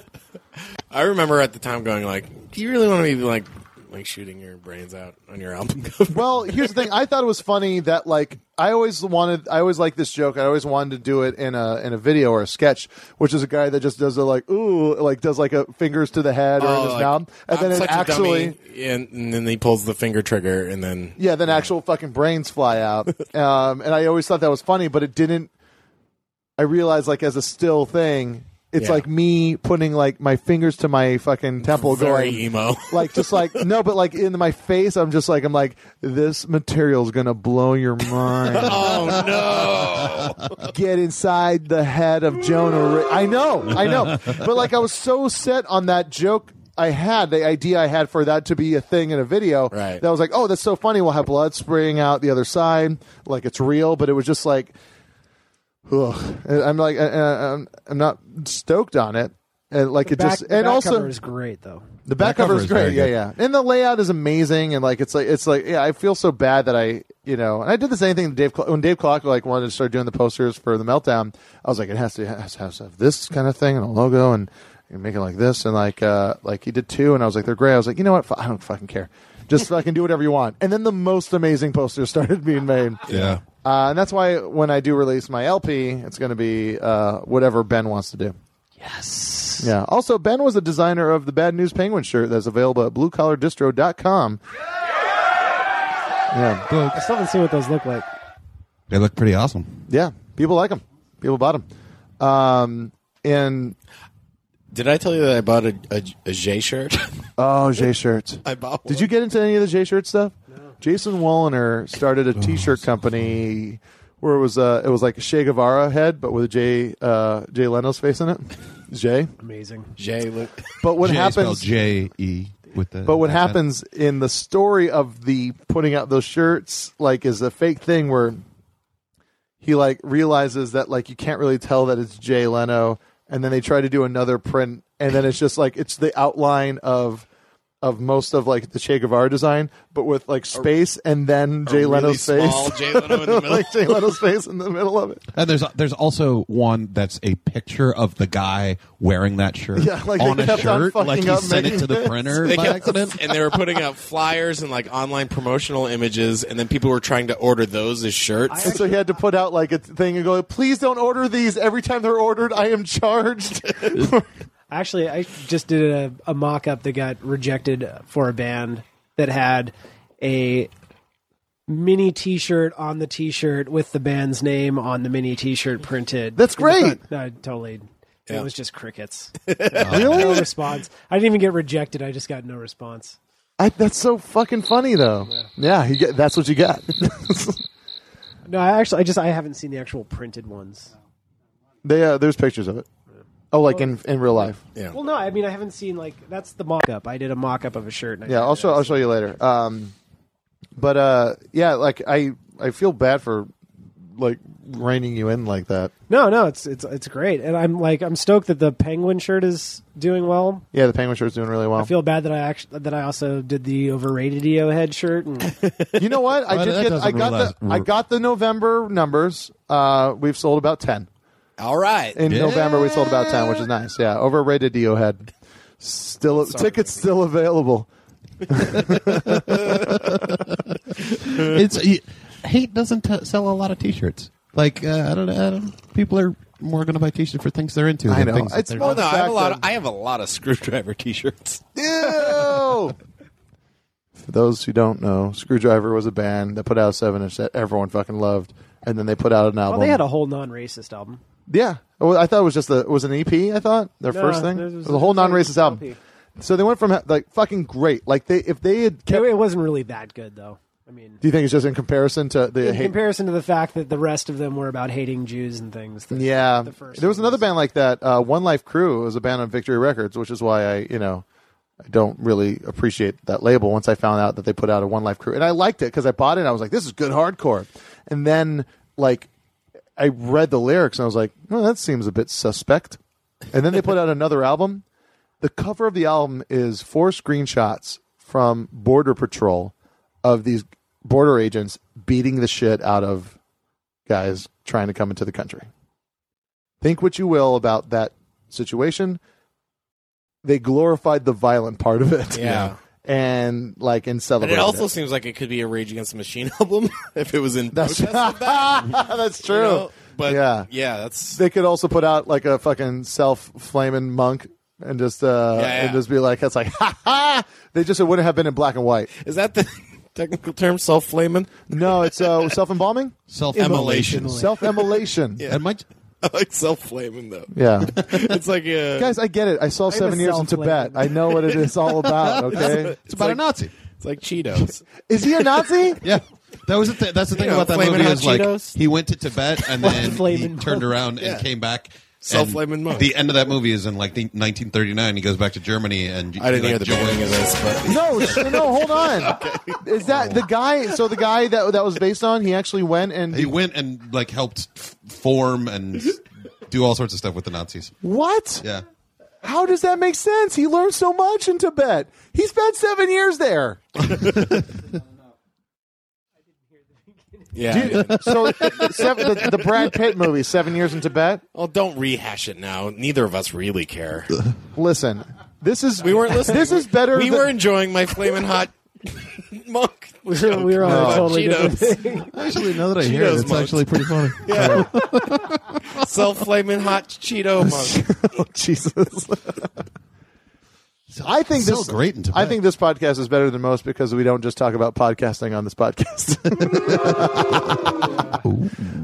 I remember at the time going like, "Do you really want to be like like shooting your brains out on your album cover?" Well, here's the thing. I thought it was funny that like I always wanted. I always like this joke. I always wanted to do it in a in a video or a sketch, which is a guy that just does a like ooh, like does like a fingers to the head or in Oh, his like, mouth, and then it actually. and, and then he pulls the finger trigger, and then Yeah, then actual fucking brains fly out. um, and I always thought that was funny, but it didn't. I realized, like, as a still thing, it's Yeah. like me putting like my fingers to my fucking temple, very going emo. like just like no, but like in my face, I'm just like I'm like this material's gonna blow your mind. oh no! Get inside the head of Jonah. I know, I know, but like I was so set on that joke. I had the idea I had for that to be a thing in a video. Right. That I was like, oh, that's so funny. We'll have blood spraying out the other side, like it's real. But it was just like, ugh. And I'm like, I- I- I'm, I'm not stoked on it. And like The it back, just, the and back also cover is great though. the back, Back cover, cover is is great. very Yeah, good. yeah. And the layout is amazing. And like, it's like, it's like, yeah, I feel so bad that I, you know, and I did the same thing. to Dave, Cl- when Dave Clock like wanted to start doing the posters for the meltdown, I was like, it has to, it has to have this kind of thing and a logo and, and make it like this. And like, uh, like he did two. And I was like, they're great. I was like, you know what? F- I don't fucking care. Just fucking do whatever you want. And then the most amazing posters started being made. Yeah. Uh, and that's why when I do release my LP, it's going to be uh, whatever Ben wants to do. Yes. Yeah. Also, Ben was the designer of the Bad News Penguin shirt that's available at bluecollardistro.com. Yeah. I still haven't seen what those look like. They look pretty awesome. Yeah. People like them. People bought them. Um, and Did I tell you that I bought a, a, a J shirt? oh, J shirts. I bought. Did you get into any of the J shirt stuff? Jason Woliner started a T-shirt company where it was uh, it was like a Che Guevara head, but with a J uh, Jay Leno's face in it. Jay. Amazing. Jay. Look, But what J happens? J E with the. But what accent. happens in the story of the putting out those shirts, like, is a fake thing where he like realizes that like you can't really tell that it's Jay Leno, and then they try to do another print, and then it's just like it's the outline of of most of like the Che Guevara design, but with like space and then Jay a really Leno's face, small Jay Leno in the middle. like Jay Leno's face in the middle of it. And there's there's also one that's a picture of the guy wearing that shirt Yeah, like on a kept on shirt, like he sent it to the printer by kept- accident. and they were putting out flyers and like online promotional images, and then people were trying to order those as shirts. And so he had to put out like a thing and go, "Please don't order these. Every time they're ordered, I am charged." Actually, I just did a, a mock up that got rejected for a band that had a mini t shirt on the t shirt with the band's name on the mini t shirt printed. That's great. front. No, totally. Yeah. It was just crickets. really? No response. I didn't even get rejected. I just got no response. I, that's so fucking funny, though. Yeah, you get, that's what you got. No, I actually, I just, I haven't seen the actual printed ones. they, uh, there's pictures of it. Oh, like in in real life. yeah. Well, no, I mean, I haven't seen like that's the mock up. I did a mock up of a shirt. And I Yeah, I'll show I'll show you later. Um, but uh, yeah, like I I feel bad for like reining you in like that. No, no, it's it's it's great, and I'm like I'm stoked that the penguin shirt is doing well. Yeah, the penguin shirt's doing really well. I feel bad that I actually that I also did the overrated Dio head shirt, and you know what? I Well, did that get. doesn't I got realize- the. I got the November numbers. Uh, we've sold about ten. All right. In Yeah. November, we sold about ten, which is nice. Yeah, overrated Dio head. Still, tickets still available. it's y- hate doesn't t- sell a lot of T-shirts. Like uh, I don't know, I don't, people are more going to buy T-shirts for things they're into. I know. things It's more. Well, no, I have a lot. that- Of, I have a lot of Skrewdriver T-shirts. Ew. For those who don't know, Skrewdriver was a band that put out a seven inch that everyone fucking loved, and then they put out an well, album. they had a whole non-racist album. Yeah. Well, I thought it was just a it was an EP. I thought their No, first thing it it was- a whole non-racist LP. album. So they went from like fucking great. Like they if they had It, kept. it wasn't really that good, though. I mean, do you think it's just in comparison to the in hate? comparison to the fact that the rest of them were about hating Jews and things. the- yeah, the first there was one another band like that. Uh, One Life Crew was a band on Victory Records, which is why I, you know, I don't really appreciate that label. Once I found out that they put out a One Life Crew, and I liked it because I bought it. and I was like, this is good hardcore. And then like I read the lyrics and I was like, oh, that seems a bit suspect. And then they put out another album. The cover of the album is four screenshots from Border Patrol of these border agents beating the shit out of guys trying to come into the country. Think what you will about that situation. they glorified the violent part of it. Yeah. And like in But celebrating it also it. seems like it could be a Rage Against the Machine album if it was in That's that, that's you true. know? But yeah, yeah, that's they could also put out like a fucking self flaming monk and just uh Yeah, yeah. and just be like, that's like ha ha. They just it wouldn't have been in black and white. is that the technical term self flaming? No, it's uh, self embalming, Self Immolation. immolation. self immolation. Yeah. And Mike, I like self flaming though. Yeah. It's like a Guys, I get it. I saw seven years in. Tibet. I know what it is all about. Okay, it's about like- a Nazi. it's like Cheetos. is he a Nazi? Yeah. That was the th- that's the thing You know, about that movie is like Cheetos. he went to Tibet and then he turned around and Yeah. came back. Self-flaming and monk. The end of that movie is in like the 1939. He goes back to Germany and I didn't he, hear the joins- beginning of this, but No, sh- no. Hold on. Is that the guy? So the guy that that was based on, he actually went and He went and like helped f- form and do all sorts of stuff with the Nazis. what? Yeah. How does that make sense? He learned so much in Tibet. He spent seven years there. yeah. Dude, so seven, the, the Brad Pitt movie, Seven Years in Tibet. well, don't rehash it now. Neither of us really care. Listen, this is We weren't listening. This is better. We than- were enjoying my flaming hot monk. We were, we were on No. a totally different Cheetos. thing. Actually, now that I hear it, Cheetos it's monk. actually pretty funny. Yeah. Self flaming hot Cheeto monk. Oh, Jesus. I think So this great in Tibet. I think this podcast is better than most because we don't just talk about podcasting on this podcast.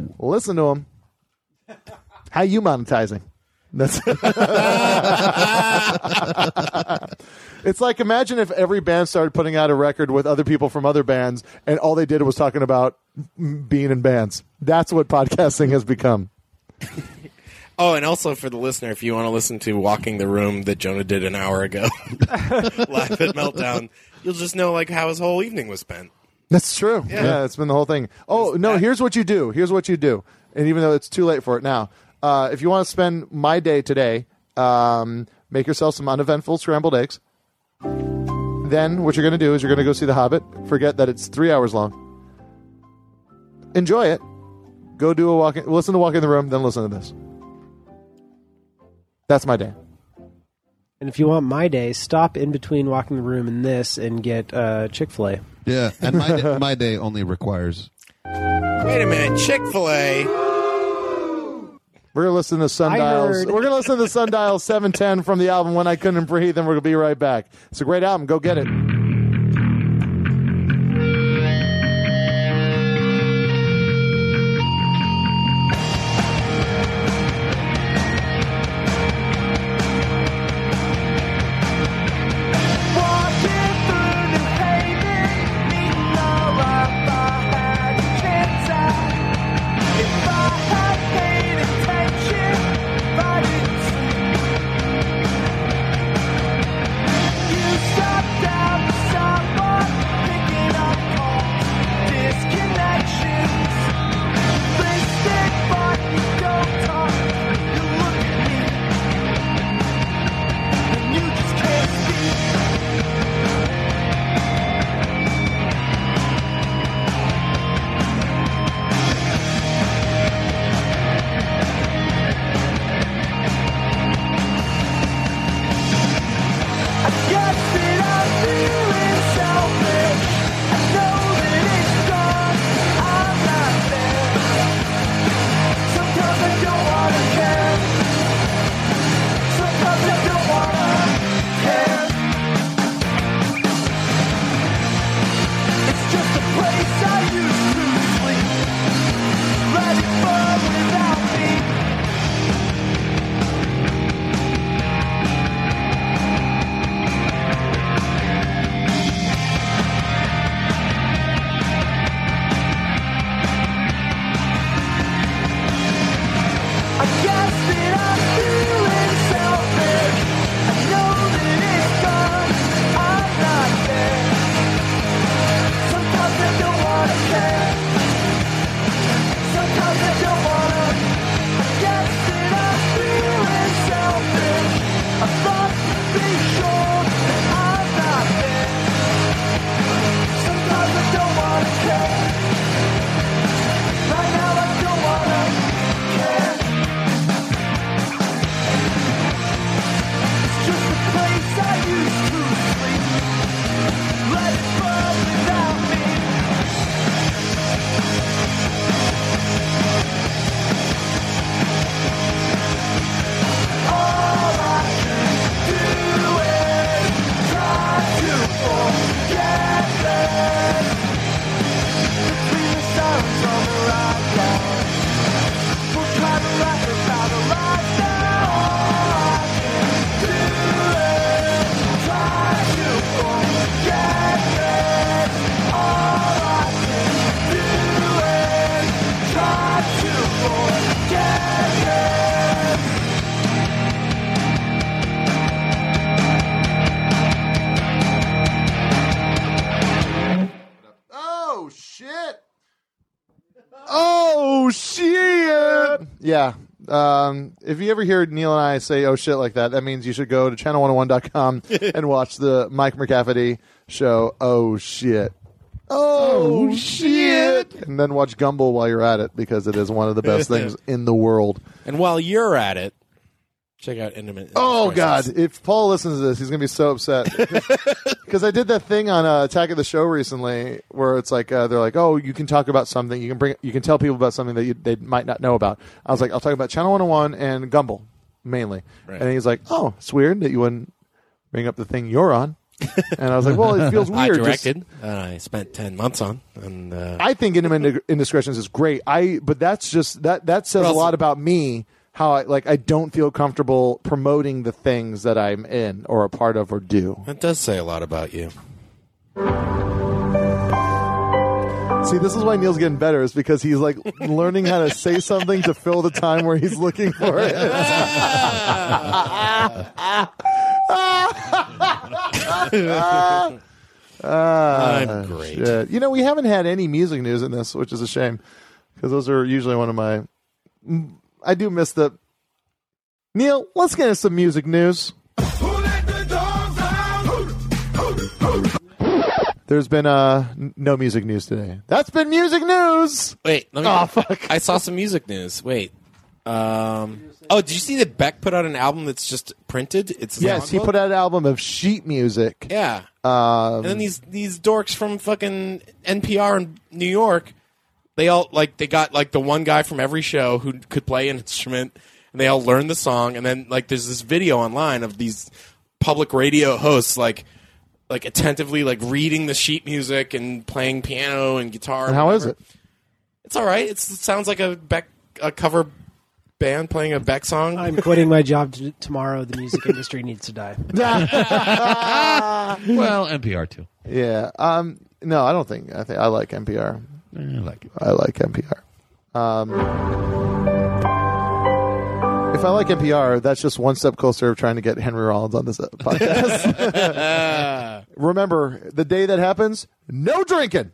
Listen to them. How you monetizing? That's It's like imagine if every band started putting out a record with other people from other bands and all they did was talking about mm, being in bands. That's what podcasting has become. Oh, and also for the listener, if you want to listen to Walking the Room that Jonah did an hour ago, live at Meltdown, you'll just know like how his whole evening was spent. That's true. Yeah, Yeah. it's been the whole thing. Oh no, that- here's what you do. Here's what you do. And even though it's too late for it now, uh, if you want to spend my day today, um, make yourself some uneventful scrambled eggs. Then what you're going to do is you're going to go see The Hobbit. Forget that it's three hours long. Enjoy it. Go do a walk. In, listen to Walking the Room. Then listen to this. That's my day. And if you want my day, stop in between walking the room and this and get uh, Chick Fil A. Yeah, and my day, my day only requires Wait a minute, Chick Fil A. We're gonna listen to Sundials. We're gonna listen to Sundial 710 from the album When I Couldn't Breathe, and we're gonna be right back. It's a great album. Go get it. Hear Neil and I say "oh shit" like that, that means you should go to channel101.com and watch the Mike McCafferty show. Oh shit! Oh, oh shit! And then watch Gumball while you're at it because it is one of the best things in the world. And while you're at it, check out Intimate. Oh. God! If Paul listens to this, he's gonna be so upset because I did that thing on uh, Attack of the Show recently, where it's like uh, they're like, "Oh, you can talk about something. You can bring. You can tell people about something that you, they might not know about." I was like, "I'll talk about Channel 101 and Gumball mainly," Right. and he's like, "Oh, it's weird that you wouldn't bring up the thing you're on." and I was like, "Well, it feels I weird." just- directed. uh, I spent ten months on, and uh, I think intimate indiscretions is great. I but that's just that that says But a lot about me. How I like I don't feel comfortable promoting the things that I'm in or a part of or do. that does say a lot about you. See, this is why Neil's getting better is because he's like learning how to say something to fill the time where he's looking for it. I'm great. Ah, Shit. You know, we haven't had any music news in this, which is a shame because those are usually one of my. I do miss the. Neil, let's get into some music news. There's been uh n- no music news today. That's been music news. Wait, let me. Oh, fuck. I saw some music news. Wait. Um. Oh, did you see that Beck put out an album that's just printed? It's Yes, he put out an album of sheet music. Yeah. Um, and then these these dorks from fucking NPR in New York, they all like they got like the one guy from every show who could play an instrument, and they all learned the song. And then like there's this video online of these public radio hosts like like attentively like reading the sheet music and playing piano and guitar. and how is whatever. it? It's all right. It's, it sounds like a Beck a cover band playing a Beck song. I'm quitting my job t- tomorrow. The music industry needs to die. Well, NPR too. Yeah. Um. No, I don't think. I think I like NPR. I like it. I like NPR. Um, if I like NPR, that's just one step closer of trying to get Henry Rollins on this uh, podcast. Remember, the day that happens, no drinking.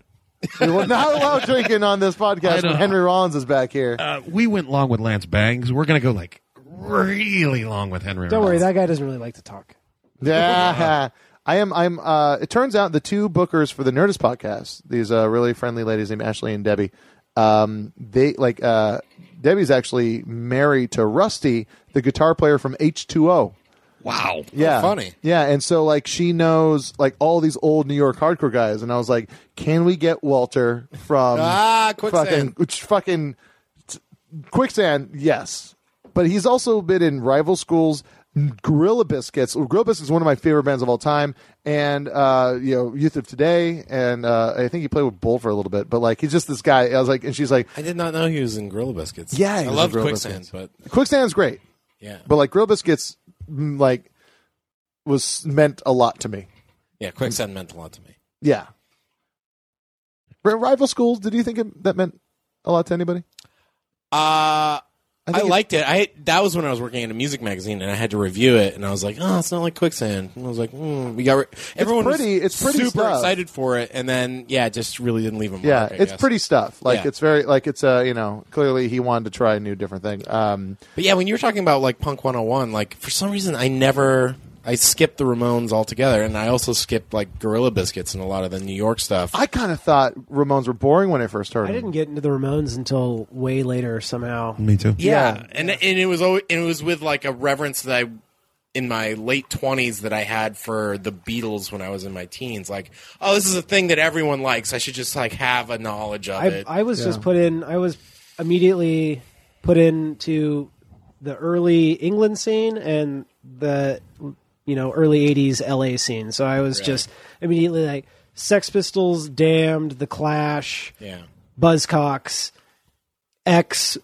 We will not allow drinking on this podcast when. Henry Rollins is back here. Uh, we went long with Lance Bangs. We're gonna go like really long with Henry. Don't worry, that guy doesn't really like to talk. Yeah. I am. I'm. Uh, it turns out the two bookers for the Nerdist podcast, these uh, really friendly ladies named Ashley and Debbie, um, they like uh, Debbie's actually married to Rusty, the guitar player from H two O. Wow. Yeah, funny. Yeah, and so like she knows like all these old New York hardcore guys, and I was like, can we get Walter from Ah, Quicksand. fucking which fucking t- quicksand? Yes, but he's also been in rival schools. Gorilla Biscuits. Gorilla Biscuits is one of my favorite bands of all time, and uh, you know, Youth of Today, and uh, I think he played with Bull for a little bit. But like, he's just this guy. I was like, and she's like, I did not know he was in Gorilla Biscuits. Yeah, he I love Quicksand, Biscuits. but Quicksand's great, yeah, but like Gorilla Biscuits, mm, like was meant a lot to me. yeah, Quicksand meant a lot to me. Yeah. Rival schools. Did you think it, that meant a lot to anybody? Uh I, it- liked it. I that was when I was working in a music magazine, and I had to review it, and I was like, "Oh, it's not like Quicksand." And I was like, mm, "We got." Re-. Everyone pretty- was it's pretty super stuff. excited for it, and then yeah, it just really didn't leave a mark. Yeah, I it's guess. pretty stuff. Like Yeah. it's very like it's uh you know clearly he wanted to try a new different thing. Um, But yeah, when you were talking about like Punk 101, like for some reason I never I skipped the Ramones altogether, and I also skipped like Gorilla Biscuits and a lot of the New York stuff. I kind of thought Ramones were boring when I first heard I them. I didn't get into the Ramones until way later somehow. Me too. yeah, and and it was always, and it was with like a reverence that I in my late 20s that I had for the Beatles when I was in my teens like oh this is a thing that everyone likes I should just like have a knowledge of I, it I was just put in. I was immediately put into the early England scene and the you know early '80s LA scene. So I was just immediately like Sex Pistols, Damned, The Clash, yeah Buzzcocks, X,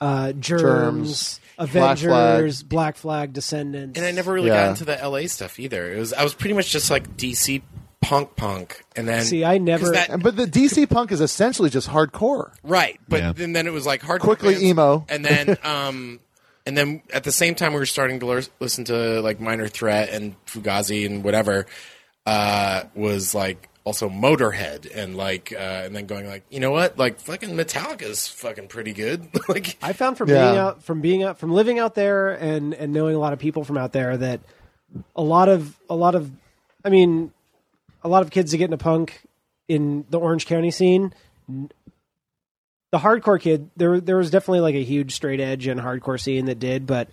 uh, Germs, Germs, Avengers, Black Flag, Descendents. and I never really Yeah. got into the LA stuff either it was I was pretty much just like DC punk punk and then See, I never- that- But the DC punk is essentially just hardcore. Right, but Yeah. then, then it was like hard Quickly emo. and then um, and then at the same time we were starting to lear- listen to like Minor Threat and Fugazi and whatever uh, was like also Motorhead and like uh, and then going like you know what like fucking Metallica's fucking pretty good like I found from Yeah. being out from being out from living out there and and knowing a lot of people from out there that a lot of a lot of I mean a lot of kids that get into punk in the Orange County scene n- the hardcore kid there there was definitely like a huge straight edge and hardcore scene that did but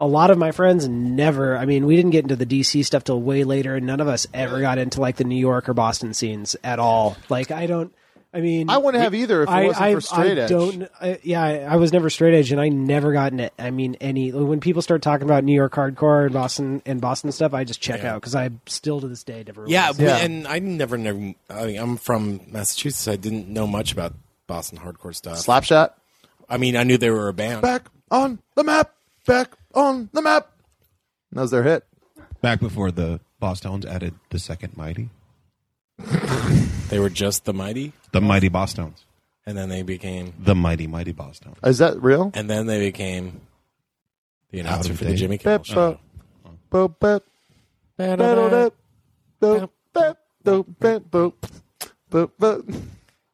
a lot of my friends never I mean we didn't get into the DC stuff till way later and none of us ever got into like the New York or Boston scenes at all like I don't I mean I wouldn't have either if it I, wasn't I, for straight I edge. Don't, I, yeah, I, I was never straight edge, and I never got into. I mean, any when people start talking about New York hardcore and Boston and Boston stuff, I just check Yeah. out because I still to this day never. yeah, realized- we- Yeah. and I never never I mean, I'm from Massachusetts I didn't know much about Boston hardcore stuff Slapshot. I mean I knew they were a band Back on the map. Back on the map. That was their hit. Back before the Bosstones added the second Mighty, they were just the Mighty the Mighty Bosstones, and then they became the Mighty Mighty Boston. Is that real? and then they became the announcer of for the date. Jimmy Kimmel Bep, show. Oh. bo- bo-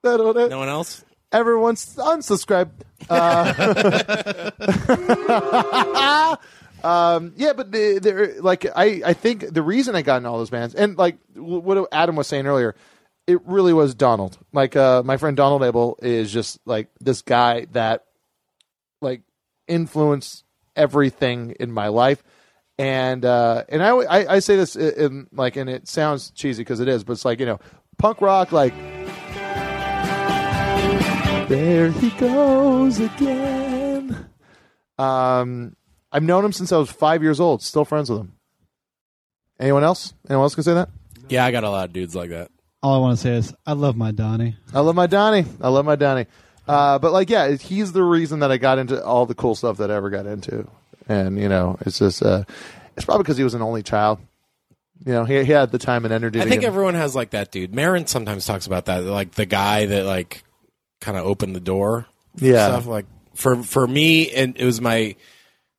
No one else. Everyone's unsubscribed. Uh, um, yeah, but the, they're like I, I think the reason I got in all those bands and like w- what Adam was saying earlier, it really was Donald. Like uh, my friend Donald Abel is just like this guy that like influenced everything in my life. And uh, and I, I I say this in like and it sounds cheesy because it is, but it's like you know punk rock like there he goes again. Um, I've known him since I was five years old. Still friends with him. Anyone else? Anyone else can say that? Yeah, I got a lot of dudes like that. All I want to say is I love my Donnie. I love my Donnie. I love my Donnie. Uh, but like, yeah, he's the reason that I got into all the cool stuff that I ever got into. And you know, it's just, uh, it's probably because he was an only child. You know, he, he had the time and energy. I to think get- everyone has like that dude. Maron sometimes talks about that, like the guy that like kind of opened the door. Yeah. stuff. Like for for me, and it was my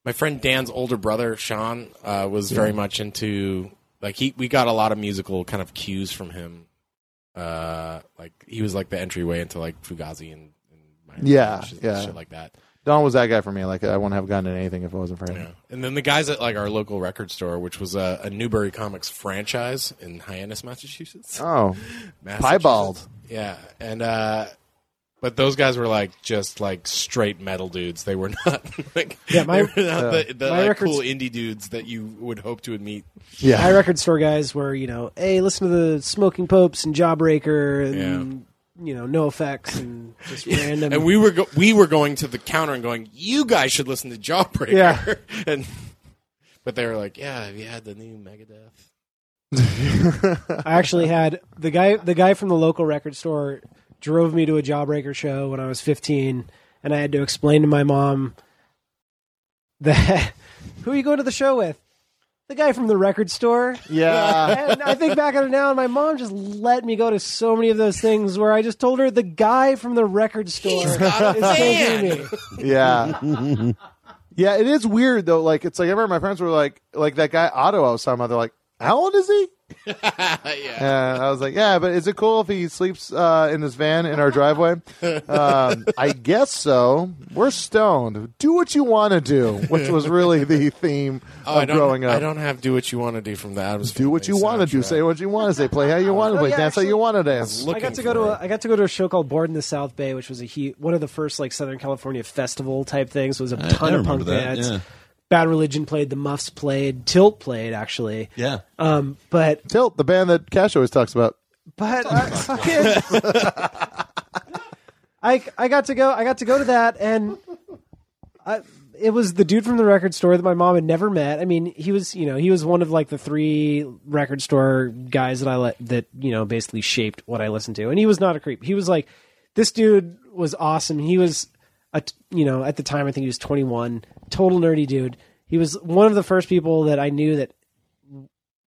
my friend Dan's older brother Sean uh, was very much into like he we got a lot of musical kind of cues from him. Uh, like he was like the entryway into like Fugazi and, and Yeah, and yeah. shit like that. Don was that guy for me. Like, I wouldn't have gotten into anything if it wasn't for him. Yeah. And then the guys at like our local record store, which was a, a Newbury Comics franchise in Hyannis, Massachusetts. Oh, Massachusetts. Piebald. Yeah, and uh, but those guys were like just like straight metal dudes. They were not like Yeah, my- they were not the, the My like, records- cool indie dudes that you would hope to meet. yeah. my record store guys were you know, hey, listen to the Smoking Popes and Jawbreaker and you know, NOFX and just random. And we were go- we were going to the counter and going, "You guys should listen to Jawbreaker." Yeah. and but they were like, "Yeah, have you had the new Megadeth?" I actually had the guy the guy from the local record store drove me to a Jawbreaker show when I was 15 and I had to explain to my mom that who are you going to the show with? The guy from the record store. yeah. And I think back on it now, and my mom just let me go to so many of those things where I just told her the guy from the record store is got taking me. Yeah. yeah, it is weird though. Like it's like I remember my friends were like like that guy Otto I was talking about, they're like, How old is he? yeah. And I was like, Yeah, but is it cool if he sleeps uh, in his van in our driveway? um, I guess so. We're stoned. Do what you want to do, which was really the theme Oh, of I don't, growing up. I don't have "Do What You Want to Do" from the Addams. do what you Family want to do. Say what you want to say. Play how you want to Oh, play. yeah, dance how you actually- want to dance. I got to go to for a. I got to go to a show called Born in the South Bay, which was a hu one of the first like Southern California festival type things. It was a ton I of punk bands. yeah. Bad Religion played, the Muffs played, Tilt played actually. Yeah. Um, but Tilt, the band that Cash always talks about. but I, fucking, I I got to go I got to go to that and I it was the dude from the record store that my mom had never met. I mean, he was you know he was one of like the three record store guys that I let that you know basically shaped what I listened to, and he was not a creep. He was like this dude was awesome. He was a you know at the time I think he was 21, total nerdy dude. He was one of the first people that I knew that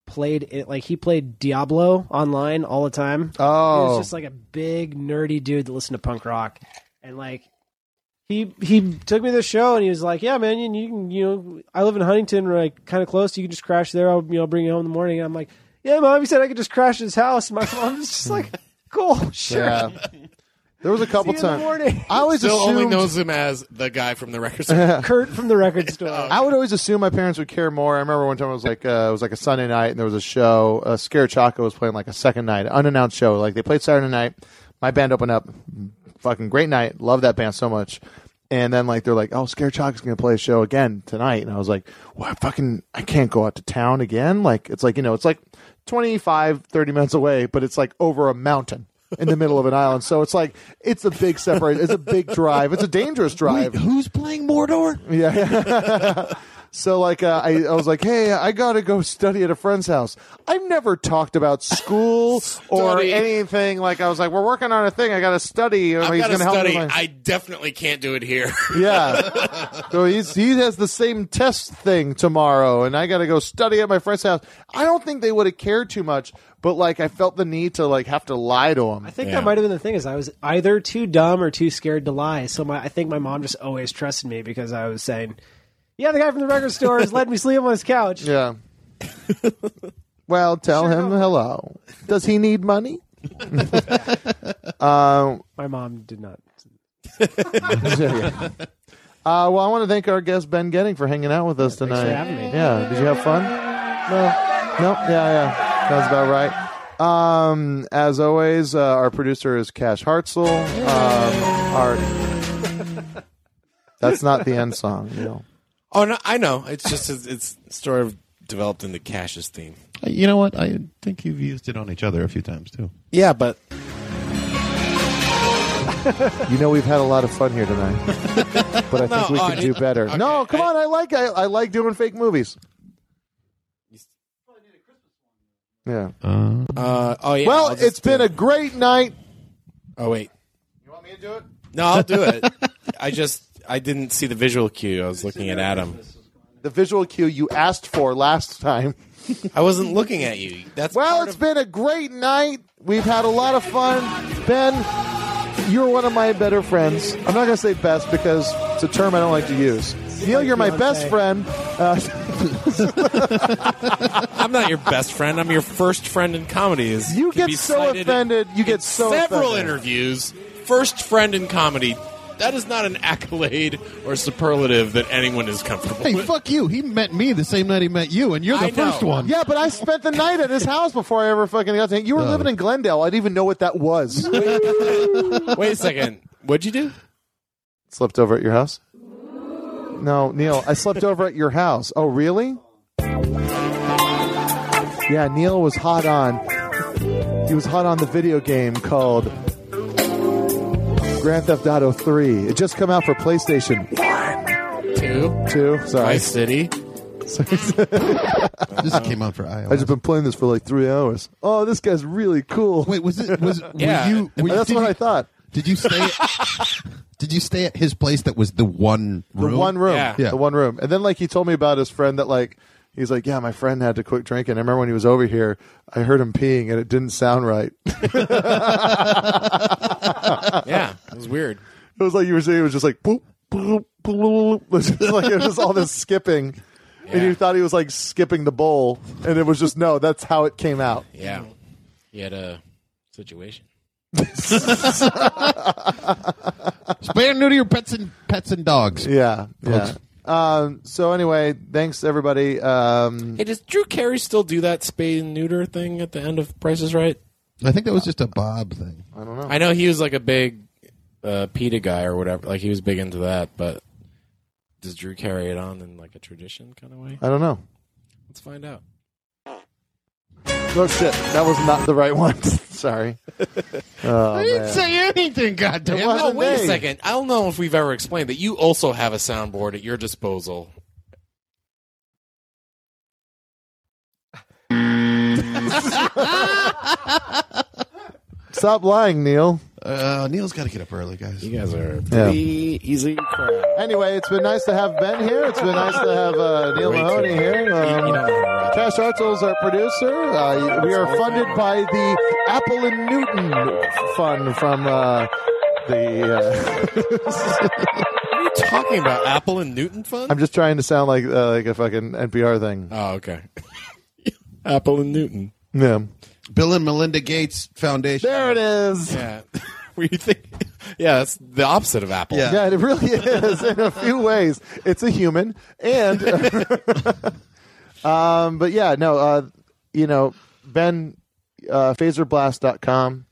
played it like he played Diablo online all the time. Oh, He Oh, was just like a big nerdy dude that listened to punk rock, and like he he took me to the show and he was like, "Yeah, man, you, you can you know I live in Huntington, like kind of close. You can just crash there. I'll you know bring you home in the morning." And I'm like, yeah, mom, he said I could just crash his house. My mom's just like, cool, sure. Yeah. There was a couple See you in the times. morning. I always Still assumed, only knows him as the guy from the record store. Kurt from the record store. I would always assume my parents would care more. I remember one time it was like uh, it was like a Sunday night and there was a show. Uh, Scare Choco was playing like a second night, unannounced show. Like they played Saturday night. My band opened up, fucking great night. Love that band so much. And then like they're like, oh, Scare Choco's gonna play a show again tonight, and I was like, well, I fucking I can't go out to town again. Like it's like you know it's like 25, 30 minutes away, but it's like over a mountain. In the middle of an island, so it's like it's a big separate. It's a big drive. It's a dangerous drive. Wait, who's playing Mordor? Yeah. so like uh, I, I was like, hey, I gotta go study at a friend's house. I've never talked about school or Study. anything. Like I was like, we're working on a thing. I gotta study. I've He's got to gonna help me study. with my- I definitely can't do it here. yeah. so he's he has the same test thing tomorrow, and I got to go study at my friend's house. I don't think they would have cared too much, but like I felt the need to like have to lie to him. I think Yeah. that might have been the thing is I was either too dumb or too scared to lie. So my I think my mom just always trusted me because I was saying, "Yeah, the guy from the record store has let me sleep on his couch." Yeah. well, tell him hello. Does he need money? um, My mom did not. Uh, well, I want to thank our guest Ben Goetting for hanging out with us thanks tonight. for having me. Yeah, did you have fun? No, no, yeah, yeah, sounds about right. Um, as always, uh, our producer is Cash Hartzell. Um, our that's not the end song. You know. Oh no, I know. It's just it's sort of developed into Cash's theme. You know what? I think you've used it on each other a few times too. Yeah, but You know we've had a lot of fun here tonight, but I think we oh, can do didn't- better. okay, no, come I- on, I like I, I like doing fake movies. Yeah. uh, oh yeah. Well, I'll just it's been do a it. great night. Oh wait, You want me to do it? no, I'll do it. I just I didn't see the visual cue. I was looking at Adam. The visual cue you asked for last time. I wasn't looking at you. That's Well, part it's of- been a great night. We've had a lot of fun. Ben, you're one of my better friends. I'm not going to say best because it's a term I don't like to use. Neil, you're my best friend. Uh, I'm not your best friend. I'm your first friend in comedy. Is You can get be so cited offended. You in get so several offended. interviews. First friend in comedy. That is not an accolade or superlative that anyone is comfortable Hey, with. fuck you. He met me the same night he met you, and you're the I know. first one. yeah, but I spent the night at his house before I ever fucking got to him. You were No. living in Glendale. I didn't even know what that was. Wait a second. What'd you do? Slept over at your house? No, Neil, I slept over at your house. Oh, really? Yeah, Neil was hot on. He was hot on the video game called Grand Theft Auto 3. It just come out for PlayStation Two. 2. Sorry. Vice City. This came out for iOS. I just been playing this for like three hours. Oh, this guy's really cool. Wait, was it? Was Yeah. were you? Were you That's did what you, I thought. Did you stay? did you stay at his place that was the one room? The room? one room. Yeah. Yeah. The one room. And then like he told me about his friend that like he's like, Yeah, my friend had to quit drinking. I remember when he was over here, I heard him peeing and it didn't sound right. Yeah, it was weird. It was like you were saying it was just like boop, boop, boop. It was just like it was all this skipping. And you thought he was like skipping the bowl, and it was just no. That's how it came out. Yeah, he had a situation. Spay and neuter your pets and pets and dogs. Yeah, yeah. Folks. Um, so anyway, thanks everybody. Um, Hey, does Drew Carey still do that spay and neuter thing at the end of Price is Right? I think that was just a Bob thing. I don't know. I know he was like a big uh, PETA guy or whatever. Like he was big into that, but does Drew carry it on in like a tradition kind of way? I don't know. Let's find out. Oh shit, that was not the right one. Sorry. Oh, I didn't man. say anything. Goddamn. It it. wasn't Oh, wait me. a second. I don't know if we've ever explained that you also have a soundboard at your disposal. Stop lying, Neil. Uh, Neil's got to get up early, guys. You guys are Yeah. pretty easy crowd. Anyway, it's been nice to have Ben here. It's been nice to have uh, Neil Way too Mahoney here. You- you Um, don't know how to rap. Cash Hartzell's our producer. Uh, we are funded by the Apple and Newton Fund from uh, the. Uh, What are you talking about? Apple and Newton Fund? I'm just trying to sound like uh, like a fucking NPR thing. oh, okay. Apple and Newton. Yeah. Bill and Melinda Gates Foundation. There it is. Yeah. Where you think? Yeah, it's the opposite of Apple. Yeah. Yeah, it really is in a few ways. It's a human, and um, but yeah, no, uh, you know, Ben uh, phaserblast.com.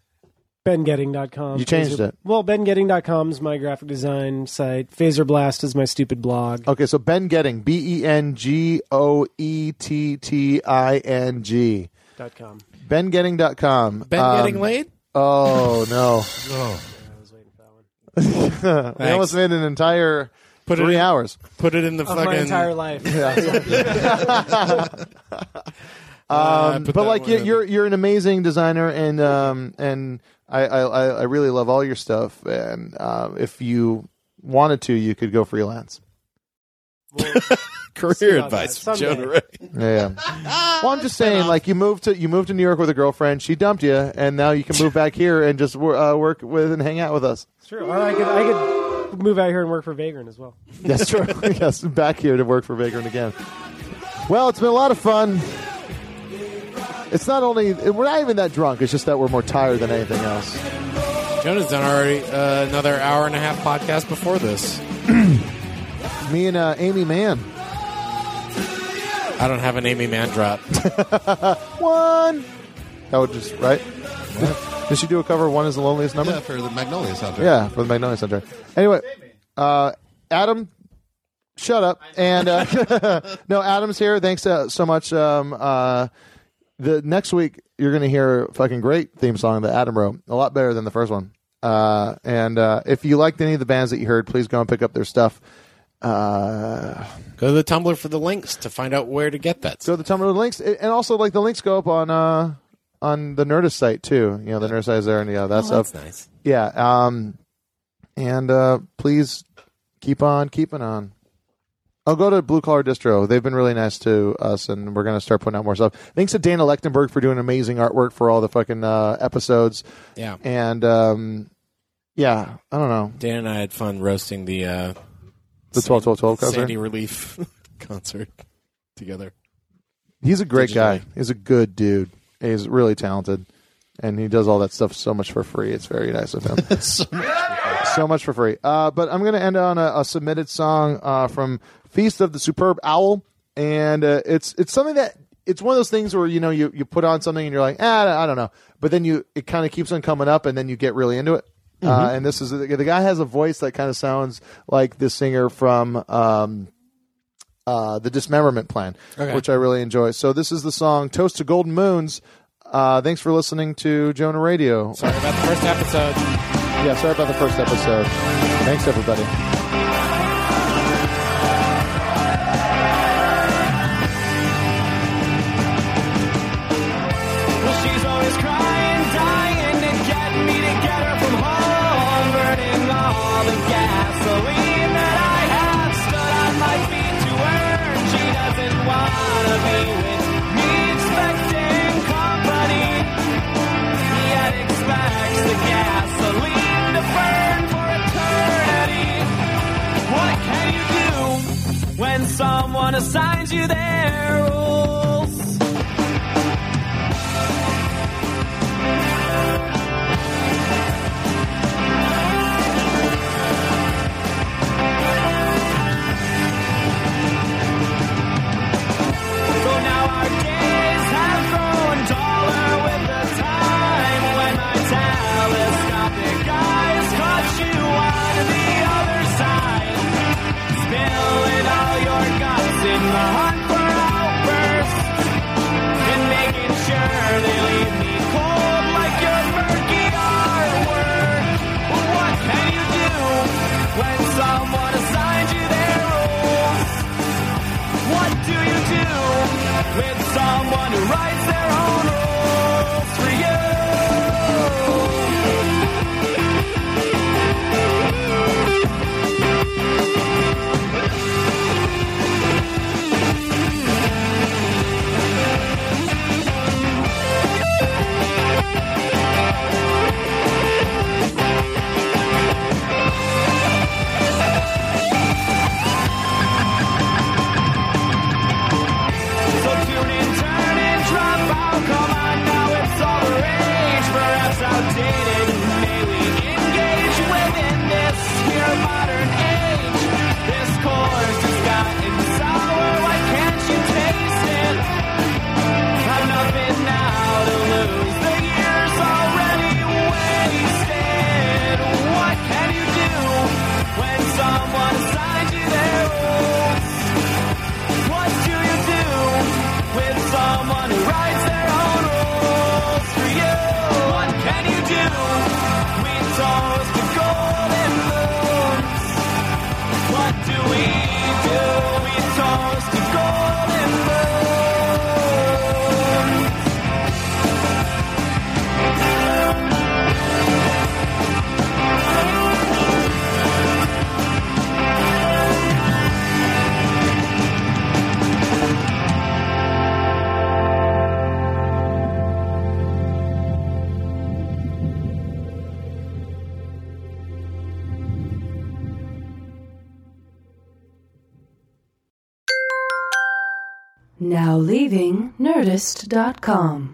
BenGoetting.com. You changed Phaser- it. Well, BenGoetting.com is my graphic design site. Phaserblast is my stupid blog. Okay, so Ben Goetting, B E N G O E T T I N G. Dot com. BenGoetting.com. Ben Um, getting laid? Oh no, I was waiting for that one. we almost made an entire Put it three in- hours. Put it in the Of fucking. my entire life. Uh, Um, put but like one you're, in. you're you're an amazing designer, and um, and I, I I I really love all your stuff. And uh, if you wanted to, you could go freelance. Career advice that from Joe someday. DeRay. Yeah. well, I'm just saying, like you moved to you moved to New York with a girlfriend. She dumped you, and now you can move back here and just wor- uh, work with and hang out with us. It's true. Or I could, I could move out here and work for Vagrant as well. That's true. yes, back here to work for Vagrant again. Well, it's been a lot of fun. It's not only we're not even that drunk. It's just that we're more tired than anything else. Jonah's done already uh, another hour and a half podcast before this. Me and uh, Aimee Mann. I don't have an Aimee Mann drop. One. That would just right. Did she do a cover? of One is the loneliest number. Yeah, for the Magnolia soundtrack. Yeah, for the Magnolia Center. Anyway, uh, Adam, shut up. And uh, no, Adam's here. Thanks uh, so much. Um, uh, the next week you're going to hear a fucking great theme song that Adam wrote, a lot better than the first one. Uh, and uh, if you liked any of the bands that you heard, please go and pick up their stuff. Uh, Go to the Tumblr for the links to find out where to get that. go to the Tumblr links, and also like the links go up on uh, on the Nerdist site too. You know, the Nerdist site is there, and yeah, that's oh, up. that's nice. Yeah. Um, and uh, please keep on keeping on. I'll go to Blue Collar Distro. They've been really nice to us, and we're going to start putting out more stuff. Thanks to Dana Lechtenberg for doing amazing artwork for all the fucking uh, episodes. Yeah. And um, yeah, I don't know. Dan and I had fun roasting the uh, The 12 12 12 concert. Sandy Relief concert together. He's a great guy. He's a good dude. He's really talented, and he does all that stuff so much for free. It's very nice of him. so much for free. Uh, but I'm going to end on a, a submitted song uh, from Feast of the Superb Owl, and uh, it's it's something that it's one of those things where you know you, you put on something and you're like, ah, I don't know, but then you it kind of keeps on coming up, and then you get really into it. Uh, and this is the guy has a voice that kind of sounds like the singer from. Um, uh, the Dismemberment Plan, Okay. which I really enjoy. So this is the song "Toast to Golden Moons." Uh, thanks for listening to Jonah Raydio. Sorry about the first episode. Yeah, sorry about the first episode. Thanks, everybody. Leaving Nerdist.com.